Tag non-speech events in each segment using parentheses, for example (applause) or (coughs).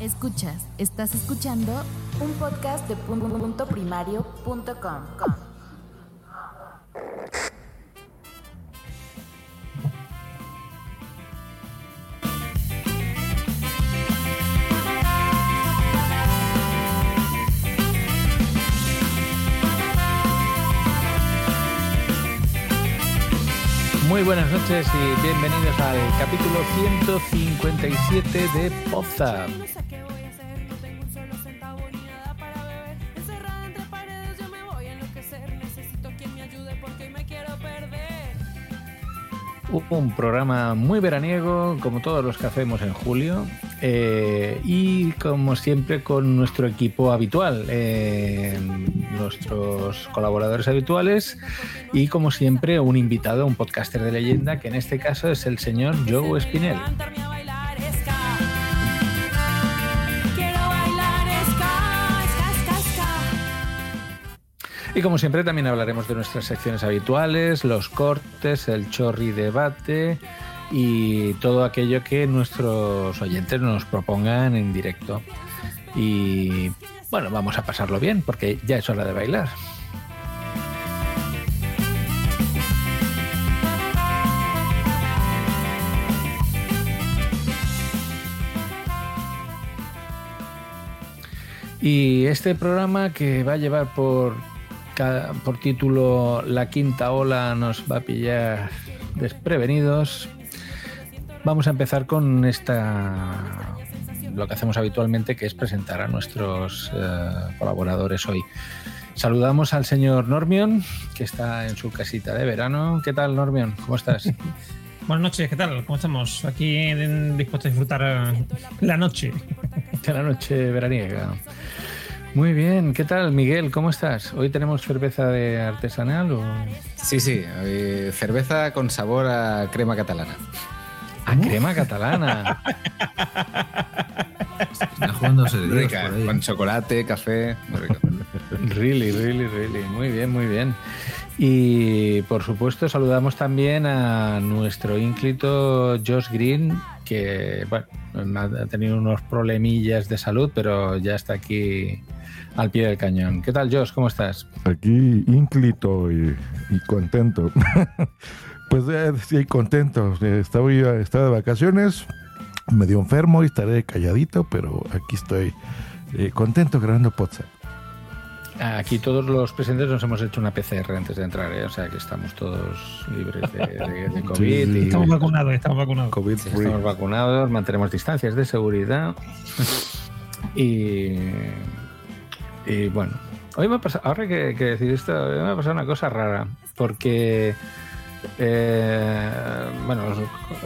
Escuchas, estás escuchando un podcast de punto Muy buenas noches y bienvenidos al capítulo 157 de Poza. Un programa muy veraniego, como todos los que hacemos en julio, eh, y como siempre con nuestro equipo habitual, eh, nuestros colaboradores habituales, y como siempre un invitado, un podcaster de leyenda, que en este caso es el señor Joe Spinell. Y como siempre también hablaremos de nuestras secciones habituales, los cortes, el chorri debate y todo aquello que nuestros oyentes nos propongan en directo. Y bueno, vamos a pasarlo bien porque ya es hora de bailar. Y este programa que va a llevar por, por título La quinta ola nos va a pillar desprevenidos, vamos a empezar con esta lo que hacemos habitualmente, que es presentar a nuestros eh, colaboradores hoy. Saludamos al señor Normion, que está en su casita de verano. ¿Qué tal, Normion? ¿Cómo estás? (laughs) Buenas noches, ¿qué tal? ¿Cómo estamos? Aquí en- dispuestos a disfrutar eh, la noche. de (laughs) la noche veraniega. Muy bien, ¿qué tal, Miguel? ¿Cómo estás? ¿Hoy tenemos cerveza de artesanal o Sí, sí, eh, cerveza con sabor a crema catalana. A crema catalana? Está Dios Rica, con chocolate, café, muy rico. Really, really, really. Muy bien, muy bien. Y por supuesto saludamos también a nuestro ínclito Josh Green, que bueno, ha tenido unos problemillas de salud, pero ya está aquí al pie del cañón. ¿Qué tal, Josh? ¿Cómo estás? Aquí ínclito y, y contento. (laughs) pues eh, sí, contento. Estaba, estaba de vacaciones, medio enfermo y estaré calladito, pero aquí estoy eh, contento grabando podcast. Aquí todos los presentes nos hemos hecho una PCR antes de entrar, ¿eh? o sea que estamos todos libres de, de- de (laughs) COVID. Sí, sí. y- Estamos vacunados, estamos vacunados. COVID estamos vacunados, mantenemos distancias de seguridad. (laughs) y, y bueno, hoy me ha pasado, ahora que, que decir esto, hoy me ha pasado una cosa rara, porque, eh, bueno, os,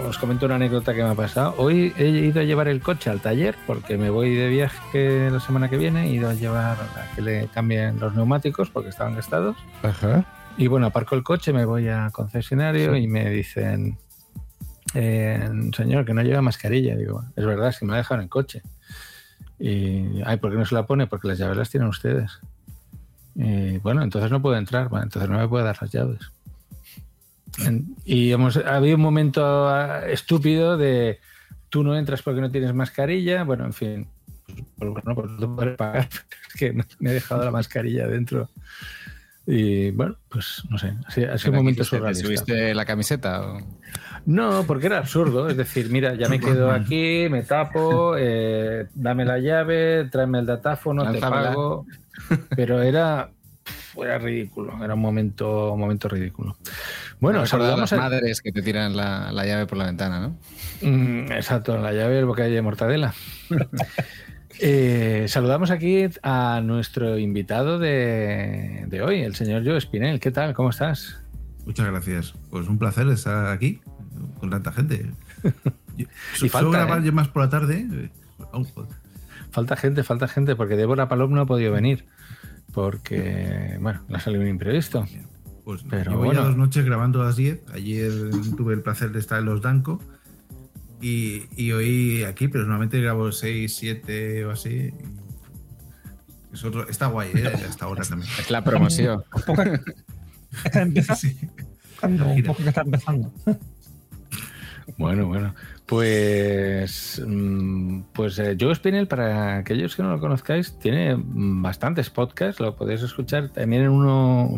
os comento una anécdota que me ha pasado. Hoy he ido a llevar el coche al taller, porque me voy de viaje la semana que viene, he ido a llevar a que le cambien los neumáticos, porque estaban gastados. Ajá. Y bueno, aparco el coche, me voy a concesionario y me dicen, eh, señor, que no lleva mascarilla. Digo, es verdad, que me la dejaron en coche. Y, ay, ¿por qué no se la pone? Porque las llaves las tienen ustedes. Y, bueno, entonces no puedo entrar, bueno, entonces no me puede dar las llaves. En- y hemos, había un momento ah, estúpido de tú no entras porque no tienes mascarilla. Bueno, en fin, pues, bueno, pues no podré pagar. (laughs) Es que me he dejado la mascarilla dentro. Y bueno, pues no sé, ha sido, un momento ¿Te surrealista. subiste la camiseta? o? No, porque era absurdo. Es decir, mira, ya me quedo aquí, me tapo, eh, dame la llave, tráeme el datáfono, te pago. Pero era, era ridículo, era un momento, un momento ridículo. Bueno, Me recuerda a saludamos las a, madres que te tiran la, la llave por la ventana, ¿no? Mm, exacto, la llave del bocadillo de mortadela. (laughs) Eh, saludamos aquí a nuestro invitado de, de hoy, el señor Joe Spinel. ¿Qué tal? ¿Cómo estás? Muchas gracias. Pues un placer estar aquí con tanta gente. (laughs) Yo- Y falta, grabar ¿eh? yo más por la tarde. oh. Falta gente, falta gente, porque Débora Palom no ha podido venir. Porque, bueno, le ha salido un imprevisto. Pues Pero llevo bueno. ya dos noches grabando a las 10. Ayer tuve el placer de estar en los Danco. Y, y hoy aquí, pero normalmente grabo 6, 7 o así. Es otro, está guay, ¿eh? (laughs) Hasta ahora también. Es la promoción. Poca- Está empezando. (laughs) Sí. Un poco que está empezando. Bueno, bueno. Pues, mm, pues eh, Joe Spinell, para aquellos que no lo conozcáis, tiene mm, bastantes podcasts. Lo podéis escuchar también en uno,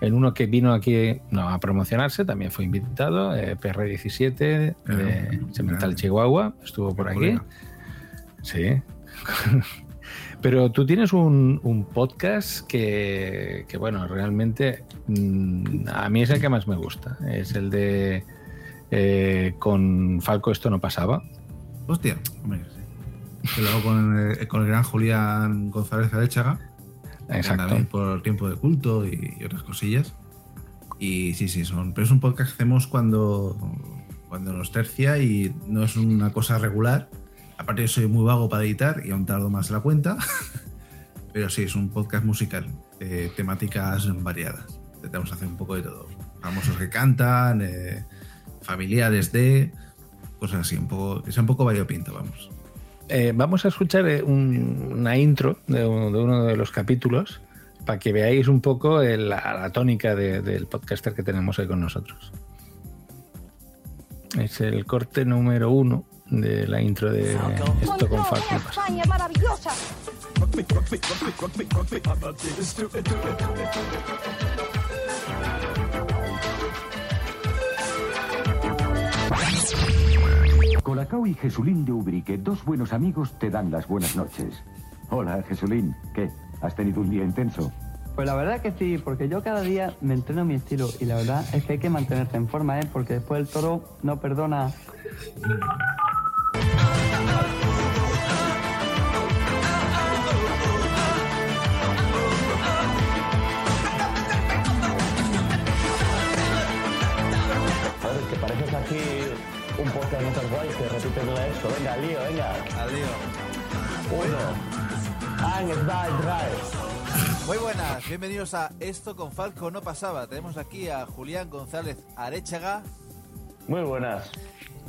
en uno que vino aquí no, a promocionarse. También fue invitado, eh, PR17 de. Cemental Claro. Chihuahua. Estuvo por aquí. Sí. (laughs) Pero tú tienes un, un podcast que, que, bueno, realmente mm, a mí es el que más me gusta. Es el de eh, con Falco esto no pasaba. Hostia, hombre. sí. Hago con el, con el gran Julián González Arechaga. Exacto. También por tiempo de culto y, y otras cosillas. Y sí, sí, son. Pero es un podcast que hacemos cuando, cuando nos tercia y no es una cosa regular. Aparte, yo soy muy vago para editar y aún tardo más la cuenta. (laughs) Pero sí, es un podcast musical de temáticas variadas. Intentamos hacer un poco de todo. Famosos que cantan, eh, familiares de. Cosas así, un poco. Que sea un poco variopinto, vamos. Eh, vamos a escuchar eh, un- una intro de, un- de uno de los capítulos para que veáis un poco el- la, la tónica de- del podcaster que tenemos hoy con nosotros. Es el corte número uno de la intro de esto con Falco. España maravillosa. Colacao y Jesulín de Ubrique, dos buenos amigos, te dan las buenas noches. Hola, Jesulín. ¿Qué? ¿Has tenido un día intenso? Pues la verdad que sí, porque yo cada día me entreno mi estilo y la verdad es que hay que mantenerse en forma, ¿eh? Porque después el toro no perdona. Un podcast de Notas Guays que repiten esto. Venga, al lío, venga. Al lío. Uno. Eins, zwei, drei. Muy buenas, bienvenidos a Esto con Falco no pasaba. Tenemos aquí a Julián González Arechaga Muy buenas.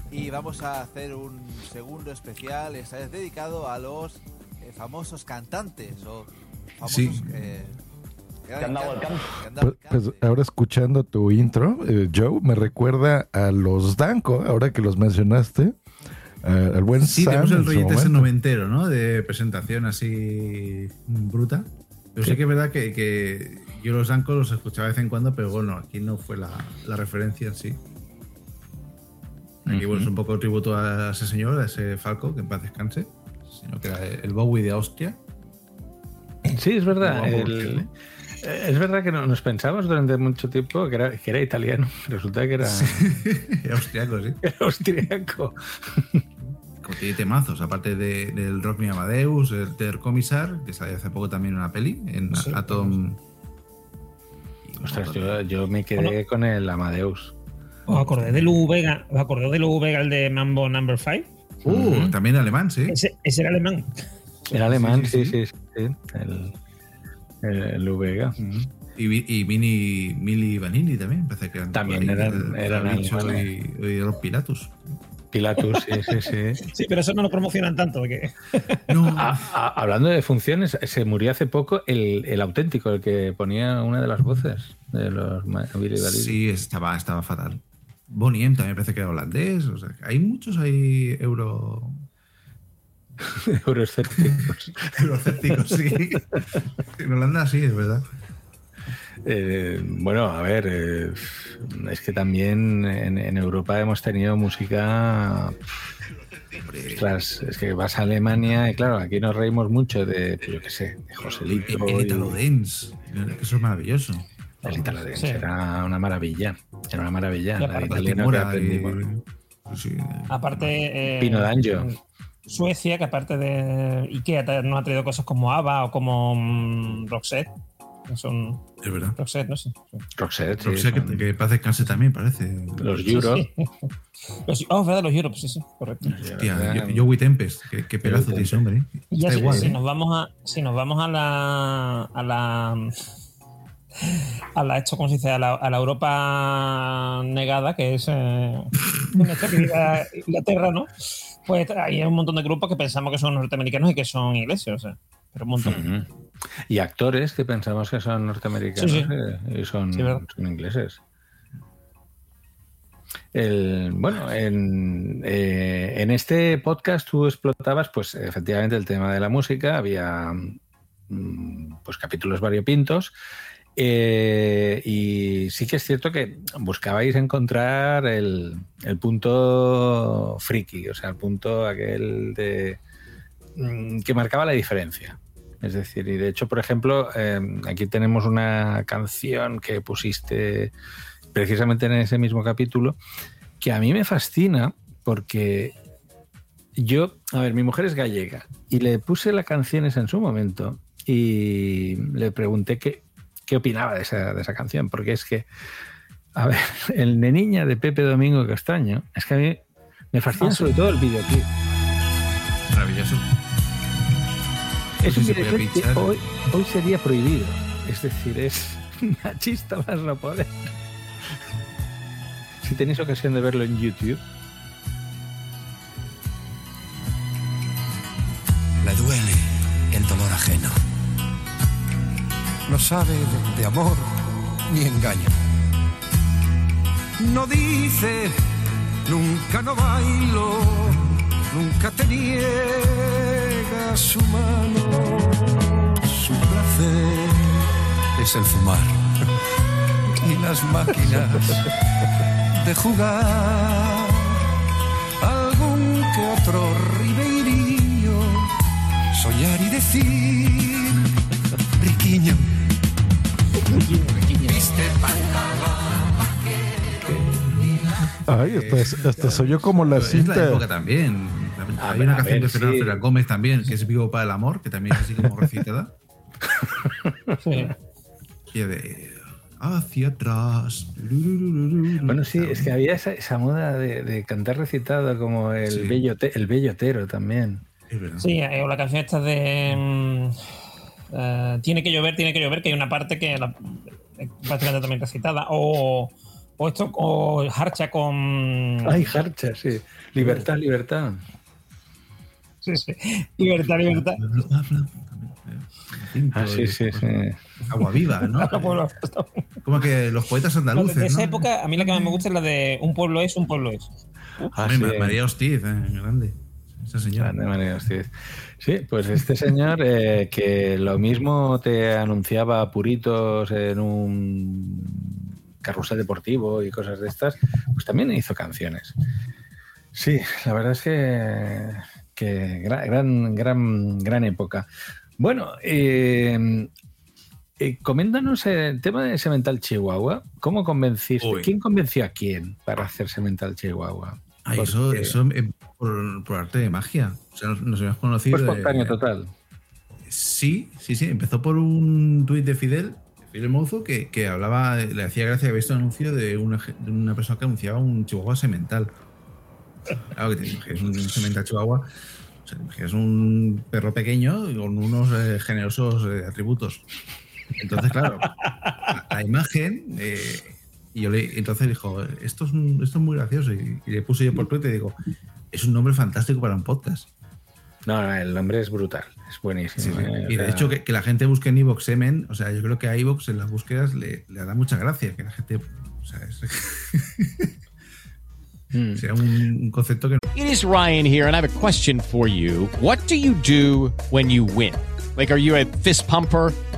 y vamos a hacer un segundo especial, esta vez dedicado a los eh, famosos cantantes o famosos Sí. eh, Pues, pues ahora escuchando tu intro, eh, Joe, me recuerda a los Danco, ahora que los mencionaste. al buen Sí, Sam tenemos el rollete ese noventero, ¿no? De presentación así mm, bruta. Pero sí que es verdad que, que yo los Danco los escuchaba de vez en cuando, pero bueno, aquí no fue la, la referencia en sí. Aquí, bueno, es un poco tributo a ese señor, a ese Falco, que en paz descanse. Sino que era el Bowie de Austria. Sí, es verdad. El- eh, es verdad que no- nos pensamos durante mucho tiempo que era, que era italiano. (laughs) Resulta que era, (laughs) Austriaco, sí. era (laughs) austriaco. Como tiene temazos, aparte de- del Rock Me Amadeus, el Ter Commissar, que salió hace poco también una peli, en Sí. Atom. Ostras, yo, yo me quedé con el Amadeus. ¿Os acordáis de Lu Vega? ¿Os acordáis de Lu Vega, el de Mambo Number 5? Uh, también alemán, sí. Ese, ese era alemán. Era alemán, sí, sí, sí, sí, sí. El, el, el Vega. Y, y Vini, Mili Vanilli también, parece que eran También eran- el- eran y, y los Pilatus. Pilatus, sí, sí, sí. (laughs) Sí, pero eso no lo promocionan tanto. Que... A- a- hablando de funciones, se murió hace poco el, el auténtico, el que ponía una de las voces de los Billy Vanilli. Sí, estaba, estaba fatal. Bonnie M también parece que era holandés. O sea, que hay muchos ahí euro. (laughs) Euroescépticos. Eurocépticos, (laughs) sí. En Holanda sí, es verdad. Eh, bueno, a ver, eh, es que también en, en Europa hemos tenido música. Ostras, es que vas a Alemania y claro, aquí nos reímos mucho de, yo qué sé, de Joselito. El y- Italo Dance. Eso es maravilloso. El Italo Dance Sí. era una maravilla. Era una maravilla. La aparte italiana que Timora aprendimos. y- sí. Aparte. eh, Pino D'Angio. Suecia, que aparte de Ikea nos ha traído cosas como ABBA o como mm, Roxette. Son Es verdad. Roxette, no sé. Roxette, sí, Roxette, son- que, que para descanse también, parece. Los Euros. (laughs) Los, oh, verdad, los Europe, sí, sí, correcto. Hostia, yo- Joey Tempest, qué, qué pedazo tiene ese hombre. ¿eh? Y ya Está si, igual, si ¿eh? nos vamos a si nos vamos a la a la a la esto cómo se dice a la, a la Europa negada que es eh, (laughs) Inglaterra no pues hay un montón de grupos que pensamos que son norteamericanos y que son ingleses o sea pero un montón. Y actores que pensamos que son norteamericanos Sí, sí. eh, y son, son ingleses. El, bueno, en, eh, en este podcast tú explotabas, pues efectivamente, el tema de la música. Había mm, pues capítulos variopintos. Eh, y sí que es cierto que buscabais encontrar el, el punto friki, o sea, el punto aquel de mm, que marcaba la diferencia. Es decir, y de hecho, por ejemplo, eh, aquí tenemos una canción que pusiste precisamente en ese mismo capítulo, que a mí me fascina porque yo, a ver, mi mujer es gallega y le puse la canción esa en su momento y le pregunté qué, qué opinaba de esa, de esa canción, porque es que, a ver, (laughs) el de niña de Pepe Domingo Castaño, es que a mí me fascina Ah, sobre todo el videoclip. Maravilloso. Es No un sé si voy a videoclip que hoy, hoy sería prohibido. Es decir, es (laughs) machista más no poder. Si tenéis ocasión de verlo en YouTube, Le duele el dolor ajeno. No sabe de, amor ni engaño. No dice, nunca no bailo, nunca te niega su mano. Su placer es el fumar (laughs) y las máquinas de jugar. Algún que otro ribeirillo soñar y decir riquiño Ay, hasta, hasta soy yo como la es la cinta. época también. A Hay ver, una canción ver, de Fernando sí. Gómez también, que es Vivo para el Amor, que también es así como recitada. (laughs) Sí. Y de hacia atrás. bueno, sí, es que había esa, esa moda de, de cantar recitado como el, Sí. bellote- el bellotero también. Es. Sí, eh, o la canción esta de. Eh, tiene que llover, tiene que llover, que hay una parte que la, eh, prácticamente también recitada. O, o esto, o Harcha con. Ay, Harcha, sí. Libertad, libertad. Sí, sí. Libertad, libertad. Ah, sí, sí, sí. Agua viva, ¿no? (laughs) Como que los poetas andaluces. de esa ¿no? época, a mí la que más me gusta es la de Un pueblo es, un pueblo es. Ah. María Hostiz, eh, grande. Esa señora. Grande María Hostiz. Sí, pues este señor eh, que lo mismo te anunciaba puritos en un carrusel deportivo y cosas de estas, pues también hizo canciones. Sí, la verdad es que, que gra- gran, gran, gran época. Bueno, eh, eh, coméntanos el tema de Semental Chihuahua. ¿Cómo convenciste? Uy. ¿Quién convenció a quién para hacer Semental Chihuahua? Ay, eso, eso por, por arte de magia. O sea, nos, hemos conocido. Fue de- espontáneo total. Sí, sí, sí. Empezó por un tuit de Fidel, de Fidel Mouzo, que, que hablaba, le hacía gracia haber visto un anuncio de una, de una persona que anunciaba un chihuahua semental. Claro que te imaginas un semental chihuahua. O sea, te imaginas un perro pequeño con unos eh, generosos eh, atributos. Entonces, claro, la, la imagen. eh, y yo le, entonces dijo, esto es, un- esto es muy gracioso. Y, y le puse yo por Twitter y digo, es un nombre fantástico para un podcast. No, no, el nombre es brutal, es buenísimo. sí. eh, o Y de sea, hecho, que, que la gente busque en Evox Semen, o sea, yo creo que a Evox en las búsquedas le, le da mucha gracia que la gente. O sea, es- mm. (laughs) sea un, un concepto que. It is Ryan here, and I have a question for you. What do you do when you win? Like, are you a fist pumper?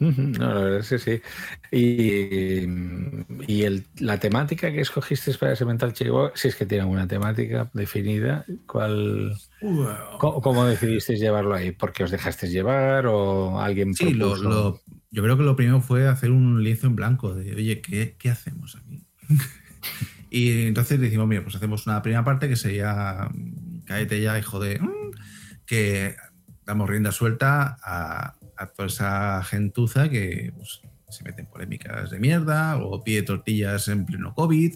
No, la verdad es que sí. Y, y el- la temática que escogiste para ese Mental Chihuahua, si es que tiene alguna temática definida, ¿cuál, cómo, cómo decidisteis llevarlo ahí? ¿Porque os dejasteis llevar o alguien Sí, lo, lo- yo creo que lo primero fue hacer un lienzo en blanco de, oye, ¿qué, qué hacemos aquí? (laughs) y entonces decimos, mira, pues hacemos una primera parte que sería mm, cáete ya, hijo de... mm, que damos rienda suelta a, a toda esa gentuza que pues, se mete en polémicas de mierda o pide tortillas en pleno COVID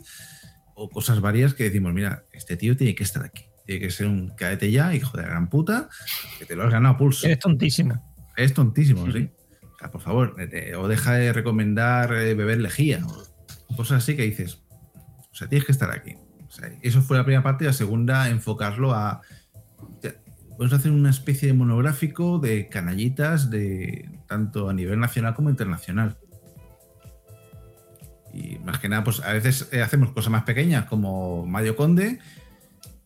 o cosas varias que decimos, mira, este tío tiene que estar aquí. Tiene que ser un cáete ya, hijo de la gran puta, que te lo has ganado a pulso. Es tontísimo. Es tontísimo, sí. O sea, por favor, eh, o deja de recomendar eh, beber lejía o cosas así que dices. O sea, tienes que estar aquí. O sea, eso fue la primera parte y la segunda, enfocarlo a. Podemos hacer una especie de monográfico de canallitas de tanto a nivel nacional como internacional. Y más que nada, pues a veces eh, hacemos cosas más pequeñas como Mario Conde,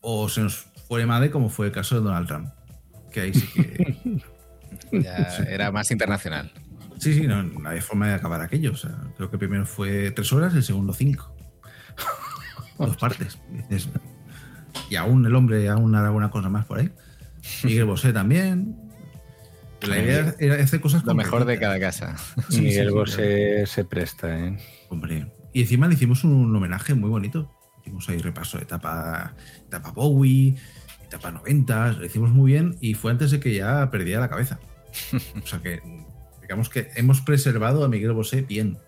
o se nos fue de madre como fue el caso de Donald Trump. Que ahí sí que. (laughs) Ya era más internacional. Sí, sí, no, no había forma de acabar aquello. O sea, creo que primero fue tres horas, el segundo cinco. (laughs) Dos partes. Y aún el hombre aún hará alguna cosa más por ahí. Miguel Bosé también. La idea era hacer cosas Lo mejor de cada casa. Sí, Miguel sí, sí, Bosé se presta, ¿eh? Hombre. Y encima le hicimos un homenaje muy bonito. Hicimos ahí repaso de etapa, etapa Bowie, etapa 90, lo hicimos muy bien y fue antes de que ya perdiera la cabeza. O sea que, digamos que hemos preservado a Miguel Bosé bien.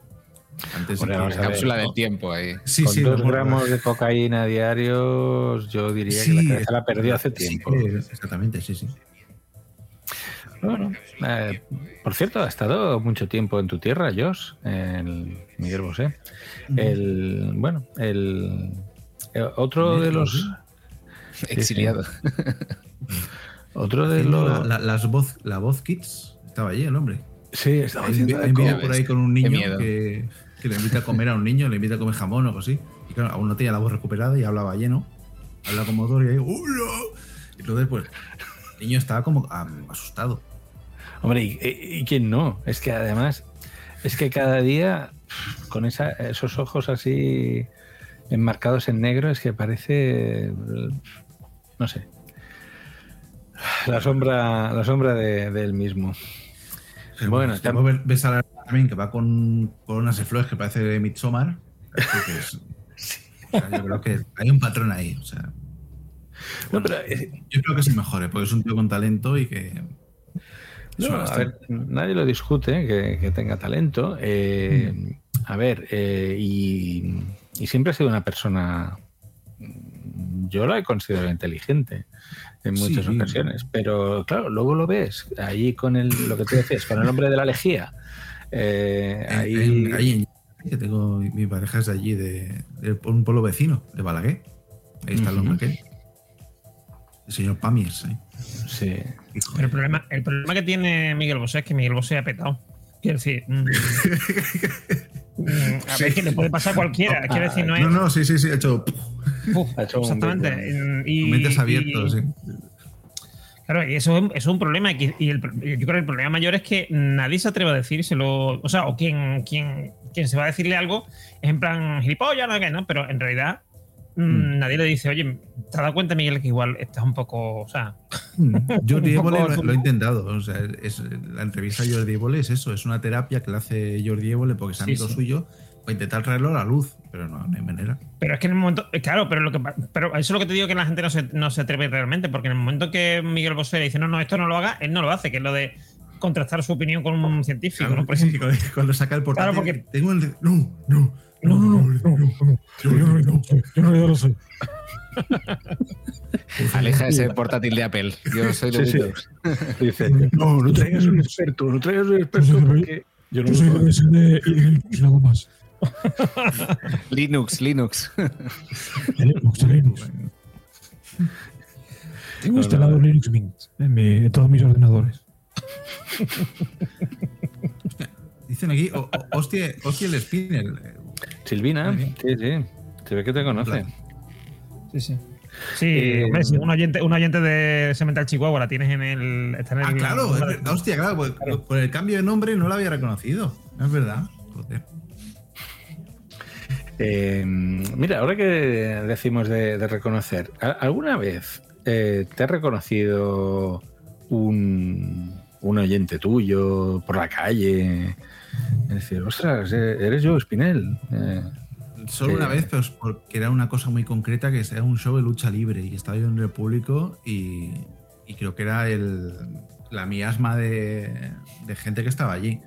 Antes de Hombre, que- vamos a ver, Cápsula ¿no? del tiempo ahí. Sí, Con sí, dos no, no, gramos de cocaína diarios, yo diría Sí, que la cabeza la perdió hace sí, tiempo. exactamente, sí, sí. Bueno, eh, por cierto, ha estado mucho tiempo en tu tierra, Josh, el Miguel Bosé. El, bueno, el, el (laughs) otro de los Exiliado. otro de los la, la- las voz, la voz Kids estaba allí el hombre. sí, estaba haciendo por ahí con un niño que, que le invita a comer a un niño, le invita a comer jamón o algo así. Y claro, aún no tenía la voz recuperada y hablaba lleno. Habla como Dor y ahí, ¡Hola! Y entonces, pues, el niño estaba como asustado. Hombre, ¿y, quién no? Es que además, es que cada día, con esa, esos ojos así enmarcados en negro, es que parece, no sé, la sombra, la sombra de, de él mismo. Bueno, ves- ves a la también que va con, con unas flores que parece de Midsommar. Creo que es- (laughs) o sea, yo creo que hay un patrón ahí. O sea, No, pero, eh, yo creo que se mejore, porque es un tío con talento y que. No, suena a bastante. ver, nadie lo discute, que, que tenga talento. Eh, A ver, eh, y, y siempre ha sido una persona, mm, yo la he considerado inteligente en muchas Sí. ocasiones, pero claro, luego lo ves ahí con el, lo que tú decías, con el hombre de la lejía. Eh, En- ahí, en- ahí en- que tengo mi pareja es de allí, de, de un pueblo vecino, de Balaguer. Ahí está el hombre Ujú. aquel. El señor Pamies. ¿eh? Sí. Pero el problema, el problema que tiene Miguel Bosé es que Miguel Bosé ha petado. Quiero decir, mm, (laughs) mm, a ver, que le puede pasar a cualquiera. Quiero decir, no es. No, no, sí, sí, sí, ha hecho. Uf, Ha hecho exactamente. hueco. Y, Mentes y- abiertos, sí. Claro, y eso es, eso es un problema. Y, y el- yo creo que el problema mayor es que nadie se atreve a decírselo. O sea, o quien, quien, quien se va a decirle algo es en plan gilipollas, no, que no, pero en realidad mm, nadie le dice, oye, ¿te has dado cuenta, Miguel, que igual estás un poco. O sea. Jordi (laughs) poco Évole lo, lo ha intentado. O sea, es, la entrevista a Jordi Évole es eso, es una terapia que le hace Jordi Évole porque es Sí, amigo sí. suyo para intentar traerlo a la luz, pero no, no hay manera. Pero es que en el momento. eh, Claro, pero lo que pero eso es lo que te digo que la gente no se, no se atreve realmente, porque en el momento que Miguel Bosé le dice, no, no, esto no lo haga, él no lo hace, que es lo de contrastar su opinión con un científico, Claro, ¿no? Por ejemplo. cuando- cuando saca el portátil, Claro, porque- tengo el. No, no. No, no, no, no, no, no. Yo no, no soy. Aleja ese portátil de Apple. Yo soy de Sí, sí. Dice, no, no traigas un experto, no traigas un experto porque yo no soy lo de y de- más. (laughs) Linux, Linux. Linux, Linux. Tengo instalado Linux Mint en, mi- en todos mis ordenadores. Dicen aquí, o- o- hostia, hostia el spinner. Silvina, sí, sí. Se ve que te conoce. Sí, sí. Sí, Eh, hombre, si un oyente, un oyente de Cemental Chihuahua la tienes en el. Está en el Ah, claro, es verdad, hostia, claro, por, por el cambio de nombre no la había reconocido. Es verdad. Joder. Eh, mira, ahora que decimos de, de reconocer, ¿a- ¿alguna vez eh, te ha reconocido un, un oyente tuyo por la calle? Es decir, ostras, eh, eres yo, Spinel. Eh, Solo que- una vez, pero porque era una cosa muy concreta, que era un show de lucha libre y estaba yo en el público y, y creo que era el, la miasma de, de gente que estaba allí.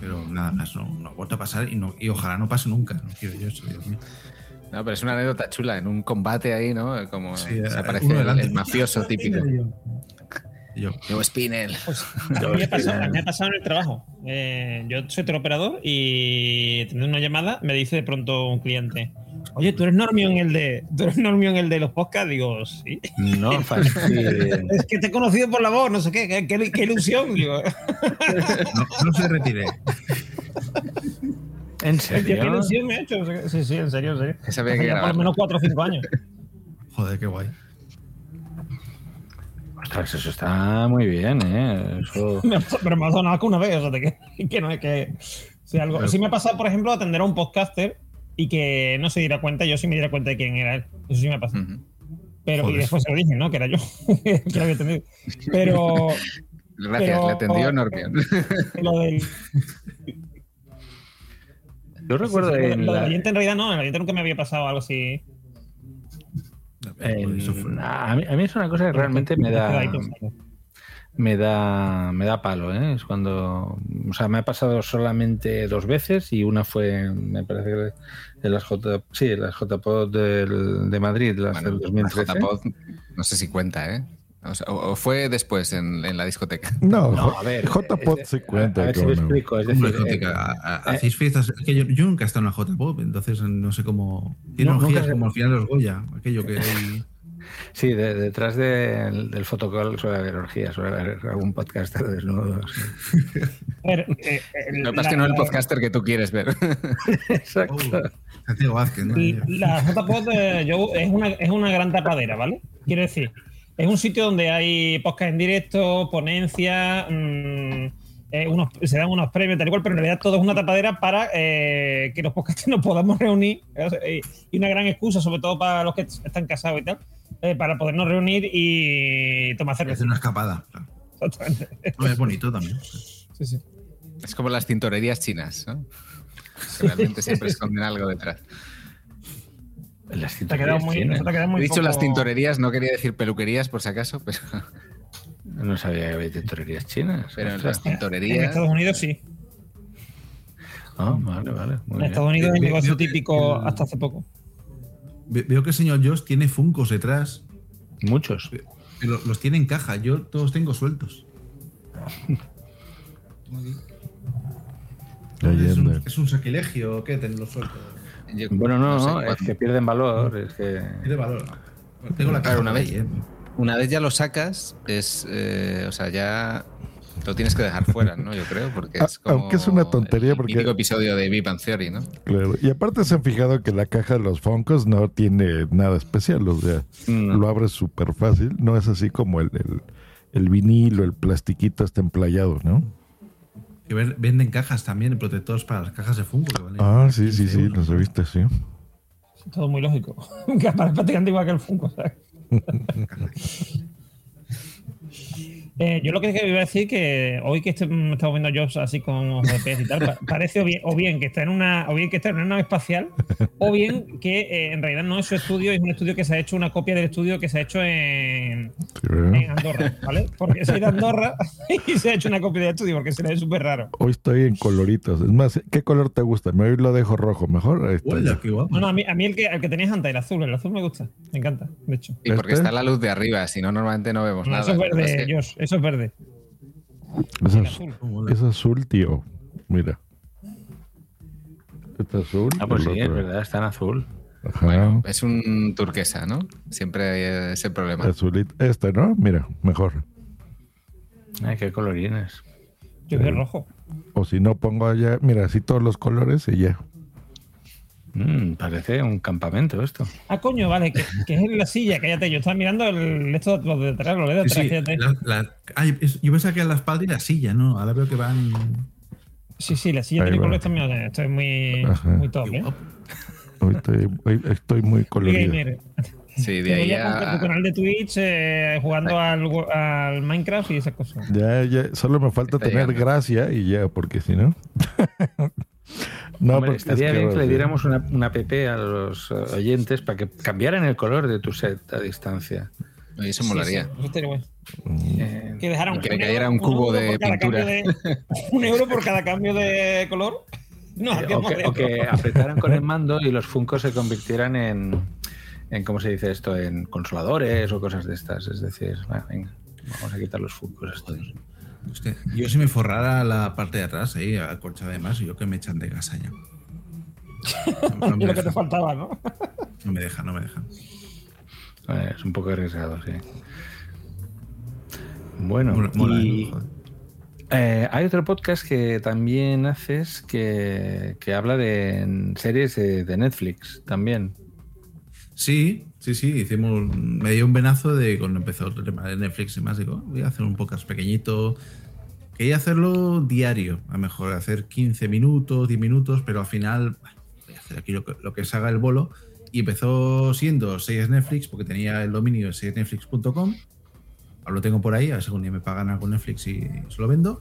Pero nada más, no, no ha vuelto a pasar y, no, y ojalá no pase nunca. No quiero yo eso, Dios mío. No, pero es una anécdota chula, en un combate ahí, ¿no? Como Sí, se eh, aparece el, mafioso típico. Yo. Yo, Spinel. Me ha pasado, me ha pasado en el trabajo. Eh, yo soy teleoperador y teniendo una llamada me dice de pronto un cliente: Oye, tú eres Normio en el de, tú eres Normio en el de los podcasts. Digo, sí. No (laughs) fastidies. es que te he conocido por la voz, no sé qué, qué, qué- qué ilusión. Digo, No, no se retire. ¿En Qué ilusión me ha hecho. Sí, sí, en serio, en serio. Esa que por lo menos 4 o 5 años. Joder, qué guay. Ostras, eso está muy bien, ¿eh? Eso... (laughs) Me ha pasado- pero me ha sonado que una vez, o sea, de que, que no es que. Si algo, Pero- sí me ha pasado, por ejemplo, atender a un podcaster y que no se diera cuenta, yo sí me diera cuenta de quién era él. Eso sí me ha pasado. Pero, y después se lo dije, ¿no? Que era yo, (laughs) que lo había atendido. (laughs) Pero. Gracias, pero- le atendió Normion. (laughs) Lo del. Yo recuerdo sí, sí, en lo del la- oyente en realidad no, en el oyente nunca me había pasado algo así. en- a, mí, a mí es una cosa que realmente me da me da me da palo ¿eh? es cuando o sea me ha pasado solamente dos veces y una fue me parece que en las J sí en las JPod del, de Madrid las del 2013 JPod, no sé si cuenta, ¿eh? O, sea, o- o fue después en, en la discoteca. (laughs) No, No, J- a ver, JPod se cuenta. a ver si me explico es decir eh, a- hacéis fiestas. Es que yo, yo nunca he estado en la J-Pop, entonces no sé cómo. Tiene No, nunca como al final los Goya, aquello que hay. Sí de- detrás del, del fotocall suele haber orgías suele haber algún podcaster desnudo sí. (laughs) A ver, eh, eh, Lo que pasa es que no es el podcaster que tú quieres ver. (laughs) exacto Santiago Vázquez, ¿no? Y La JPod eh, yo- es, una, es una gran tapadera, ¿vale? Quiero decir, es un sitio donde hay podcast en directo, ponencias, mm, eh, unos, se dan unos premios, tal y cual, pero en realidad todo es una tapadera para eh, que los podcasters nos podamos reunir. y una gran excusa, sobre todo para los que están casados y tal, eh, para podernos reunir y tomar Hacer cerveza. una escapada. claro. No, Es bonito también. Sí, sí. Es como las tintorerías chinas, ¿no? Realmente siempre esconden algo detrás. las Te ha quedado muy, chinas. eso te ha quedado He muy dicho poco- las tintorerías, no quería decir peluquerías por si acaso, pero, no sabía que había tintorerías chinas pero en las En tintorerías. Estados Unidos sí. Ah, vale vale muy En bien. Estados Unidos es un negocio típico hasta hace poco. Ve- Veo que el señor Josh tiene funcos detrás. muchos Pero los tiene en caja. Yo todos tengo sueltos. ¿Es un, es un sacrilegio o qué tenerlos sueltos? Bueno, no, sé, no, es que pierden valor. Es que. Tiene valor. Bueno, tengo la caja Claro, una vez, ahí, ¿eh? una vez ya lo sacas, es, eh, o sea, ya lo tienes que dejar fuera, ¿no? Yo creo, porque (laughs) es A- como aunque es una tontería el porque- episodio de Big Bang Theory, ¿no? Claro. Y aparte se han fijado que la caja de los Funkos no tiene nada especial, o sea, Mm. lo abres súper fácil, no es así como el, el, el vinilo, el plastiquito está emplayado, ¿no? Que venden cajas también, protectores para las cajas de Funko. que valen Ah, sí, sí, 15 sí, euros. los he visto, sí. Todo muy lógico. (laughs) prácticamente igual que el Funko, ¿sabes? (laughs) Eh, yo lo que iba a decir que hoy que este- mm, estamos viendo Jobs así con pez y tal, pa- (laughs) parece o bien, o bien que está en una, o bien que está en una nave espacial, o bien que eh, en realidad no es su estudio, es un estudio que se ha hecho una copia del estudio que se ha hecho en, en Andorra, ¿vale? Porque soy de Andorra (laughs) y se ha hecho una copia del estudio porque se le ve súper raro. Hoy estoy en coloritos. Es más, ¿qué color te gusta? Me hoy lo dejo rojo, mejor. Ahí está. Hola, qué guapo. No, no, a mí, a mí el, que, el que tenías antes, el azul, el azul me gusta, me encanta, de hecho. Y porque ¿Este? está la luz de arriba, si no, normalmente no vemos No, nada. eso es verde, Josh, eso es verde. Es, azul, azul. es azul, tío. Mira. Está azul. Ah, pues sí, es verdad, está en azul. Ajá. Es un turquesa, ¿no? Siempre hay ese problema. Azulito. Este, ¿no? Mira, mejor. Ay, qué colorines. Yo veo rojo. O si no, pongo allá, mira, así todos los colores y ya. Mm, parece un campamento esto. Ah, coño, vale, que, que es la silla, cállate. Yo estaba mirando el, esto, lo de detrás, lo de detrás, Sí, sí, cállate. la- la- ay, es- yo pensaba que era la espalda y la silla, ¿no? Ahora veo que van. Sí, sí, la silla va. colores también. Estoy muy, Ajá. muy top, ¿eh? Hoy estoy, hoy estoy muy colorido. Gamer. Sí, de (laughs) ahí con tu a... canal de Twitch eh, jugando al, al Minecraft y esas cosas. Ya, ya, solo me falta Está tener llegando. gracia y ya, porque si no. (laughs) no, Hombre, porque estaría es que bien que le diéramos una, una app a los eh, oyentes para que cambiaran el color de tu set a distancia. Eso Sí, molaría. sí, eso estaría bueno. Eh, Que dejaran Que un cayera un cubo de pintura. de- (laughs) un euro por cada cambio de color. No, o, hacíamos que, o que apretaran con el (laughs) mando y los Funkos se convirtieran en, en, ¿cómo se dice esto? En consoladores o cosas de estas. Es decir, venga, vamos a quitar los Funkos estos. Yo si me forrara la parte de atrás, ahí, acolchada además, yo que me echan de casa ya. No, no me lo que te deja, faltaba, ¿no? no me deja, no me deja. Es un poco arriesgado, sí. Bueno, Mola- mola, y, ¿eh? Joder. Eh, hay otro podcast que también haces que, que habla de series de, de Netflix también. Sí, sí, sí, hicimos, me dio un venazo de cuando empezó el tema de Netflix y más, digo, voy a hacer un podcast pequeñito. Quería hacerlo diario, a lo mejor hacer 15 minutos, 10 minutos, pero al final voy a hacer aquí lo que, lo que salga el bolo. Y empezó siendo 6 Netflix, porque tenía el dominio de 6netflix.com. Ahora lo tengo por ahí, a ver si día me pagan algo Netflix y se lo vendo.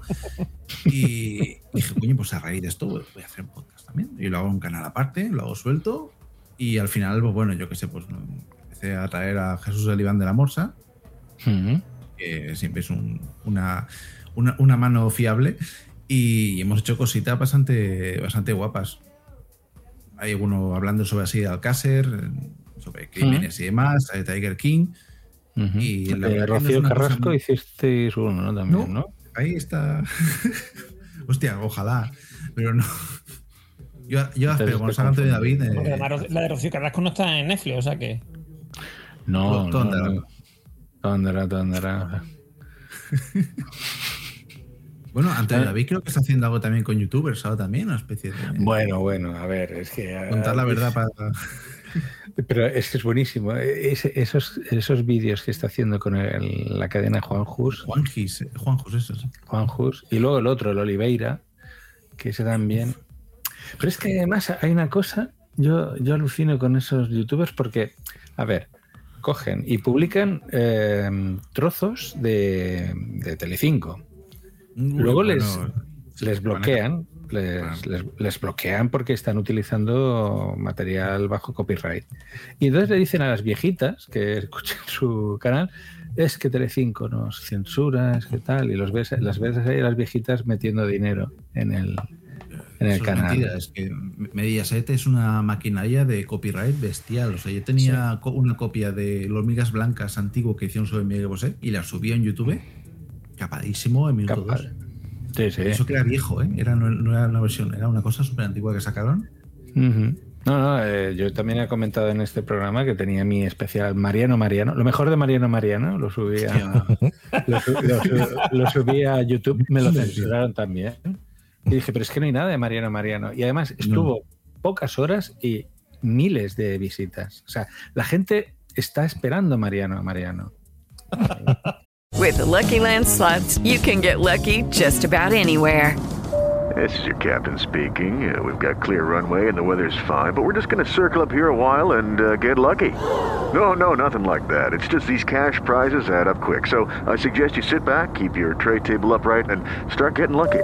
Y (laughs) dije, coño, pues a raíz de esto voy a hacer un podcast también. Y lo hago en un canal aparte, lo hago suelto. Y al final, pues bueno, yo qué sé, pues empecé a traer a Jesús el Iván de la Morsa, que siempre es un- una, una, una mano fiable. Y hemos hecho cositas bastante, bastante guapas. Hay uno hablando sobre así de Alcácer, sobre crímenes y demás, de Tiger King. Y la Eh, es Rocío Carrasco muy- hicisteis uno, ¿no? También, ¿no? Ahí está. (laughs) Hostia, ojalá. Pero no. Yo, yo Entonces espero, cuando salga Antonio David. eh, la de Rocío Carrasco no está en Netflix, o sea que. No, todo no, todo andará. (laughs) Bueno, Antonio Ah. David creo que está haciendo algo también con youtubers ahora también, una especie de. Bueno, bueno, a ver, es que... ah, Contar la verdad para. (laughs) Pero es que es buenísimo. Es- esos, esos vídeos que está haciendo con el- la cadena Juan Jus. Juan Gis, Juan Jus, eso sí. Juan Jus. Y luego el otro, el Oliveira, que ese también. Pero es que además hay una cosa, yo, yo alucino con esos youtubers porque, a ver, cogen y publican eh, trozos de, de Telecinco. Luego Uy, les, bueno, les bloquean, les, les- les bloquean porque están utilizando material bajo copyright. Y entonces le dicen a las viejitas que (laughs) escuchen su canal, es que Telecinco nos censura, es que tal, y los ves, las ves ahí a las viejitas metiendo dinero en el, en el Eso es canal. mentira, es que Mediaset es una maquinaria de copyright bestial. O sea, yo tenía co- una copia de Los Migas Blancas antiguo que hicieron sobre Miguel Bosé y la subí en YouTube capadísimo en minuto Capaz. dos. Sí, sí. Eso que era viejo, ¿eh? Era, no, no era una versión, era una cosa súper antigua que sacaron. No, no, eh, yo también he comentado en este programa que tenía mi especial Mariano Mariano. Lo mejor de Mariano Mariano lo subí a, (laughs) lo, lo subí a YouTube, me lo censuraron también. Y dije, pero es que no hay nada de Mariano Mariano. Y además estuvo pocas horas y miles de visitas. O sea, la gente está esperando a Mariano Mariano. (laughs) With the Lucky Land slots, you can get lucky just about anywhere. This is your captain speaking. Uh, we've got clear runway and the weather's fine, but we're just going to circle up here a while and uh, get lucky. No, no, nothing like that. It's just these cash prizes add up quick. So I suggest you sit back, keep your tray table upright, and start getting lucky.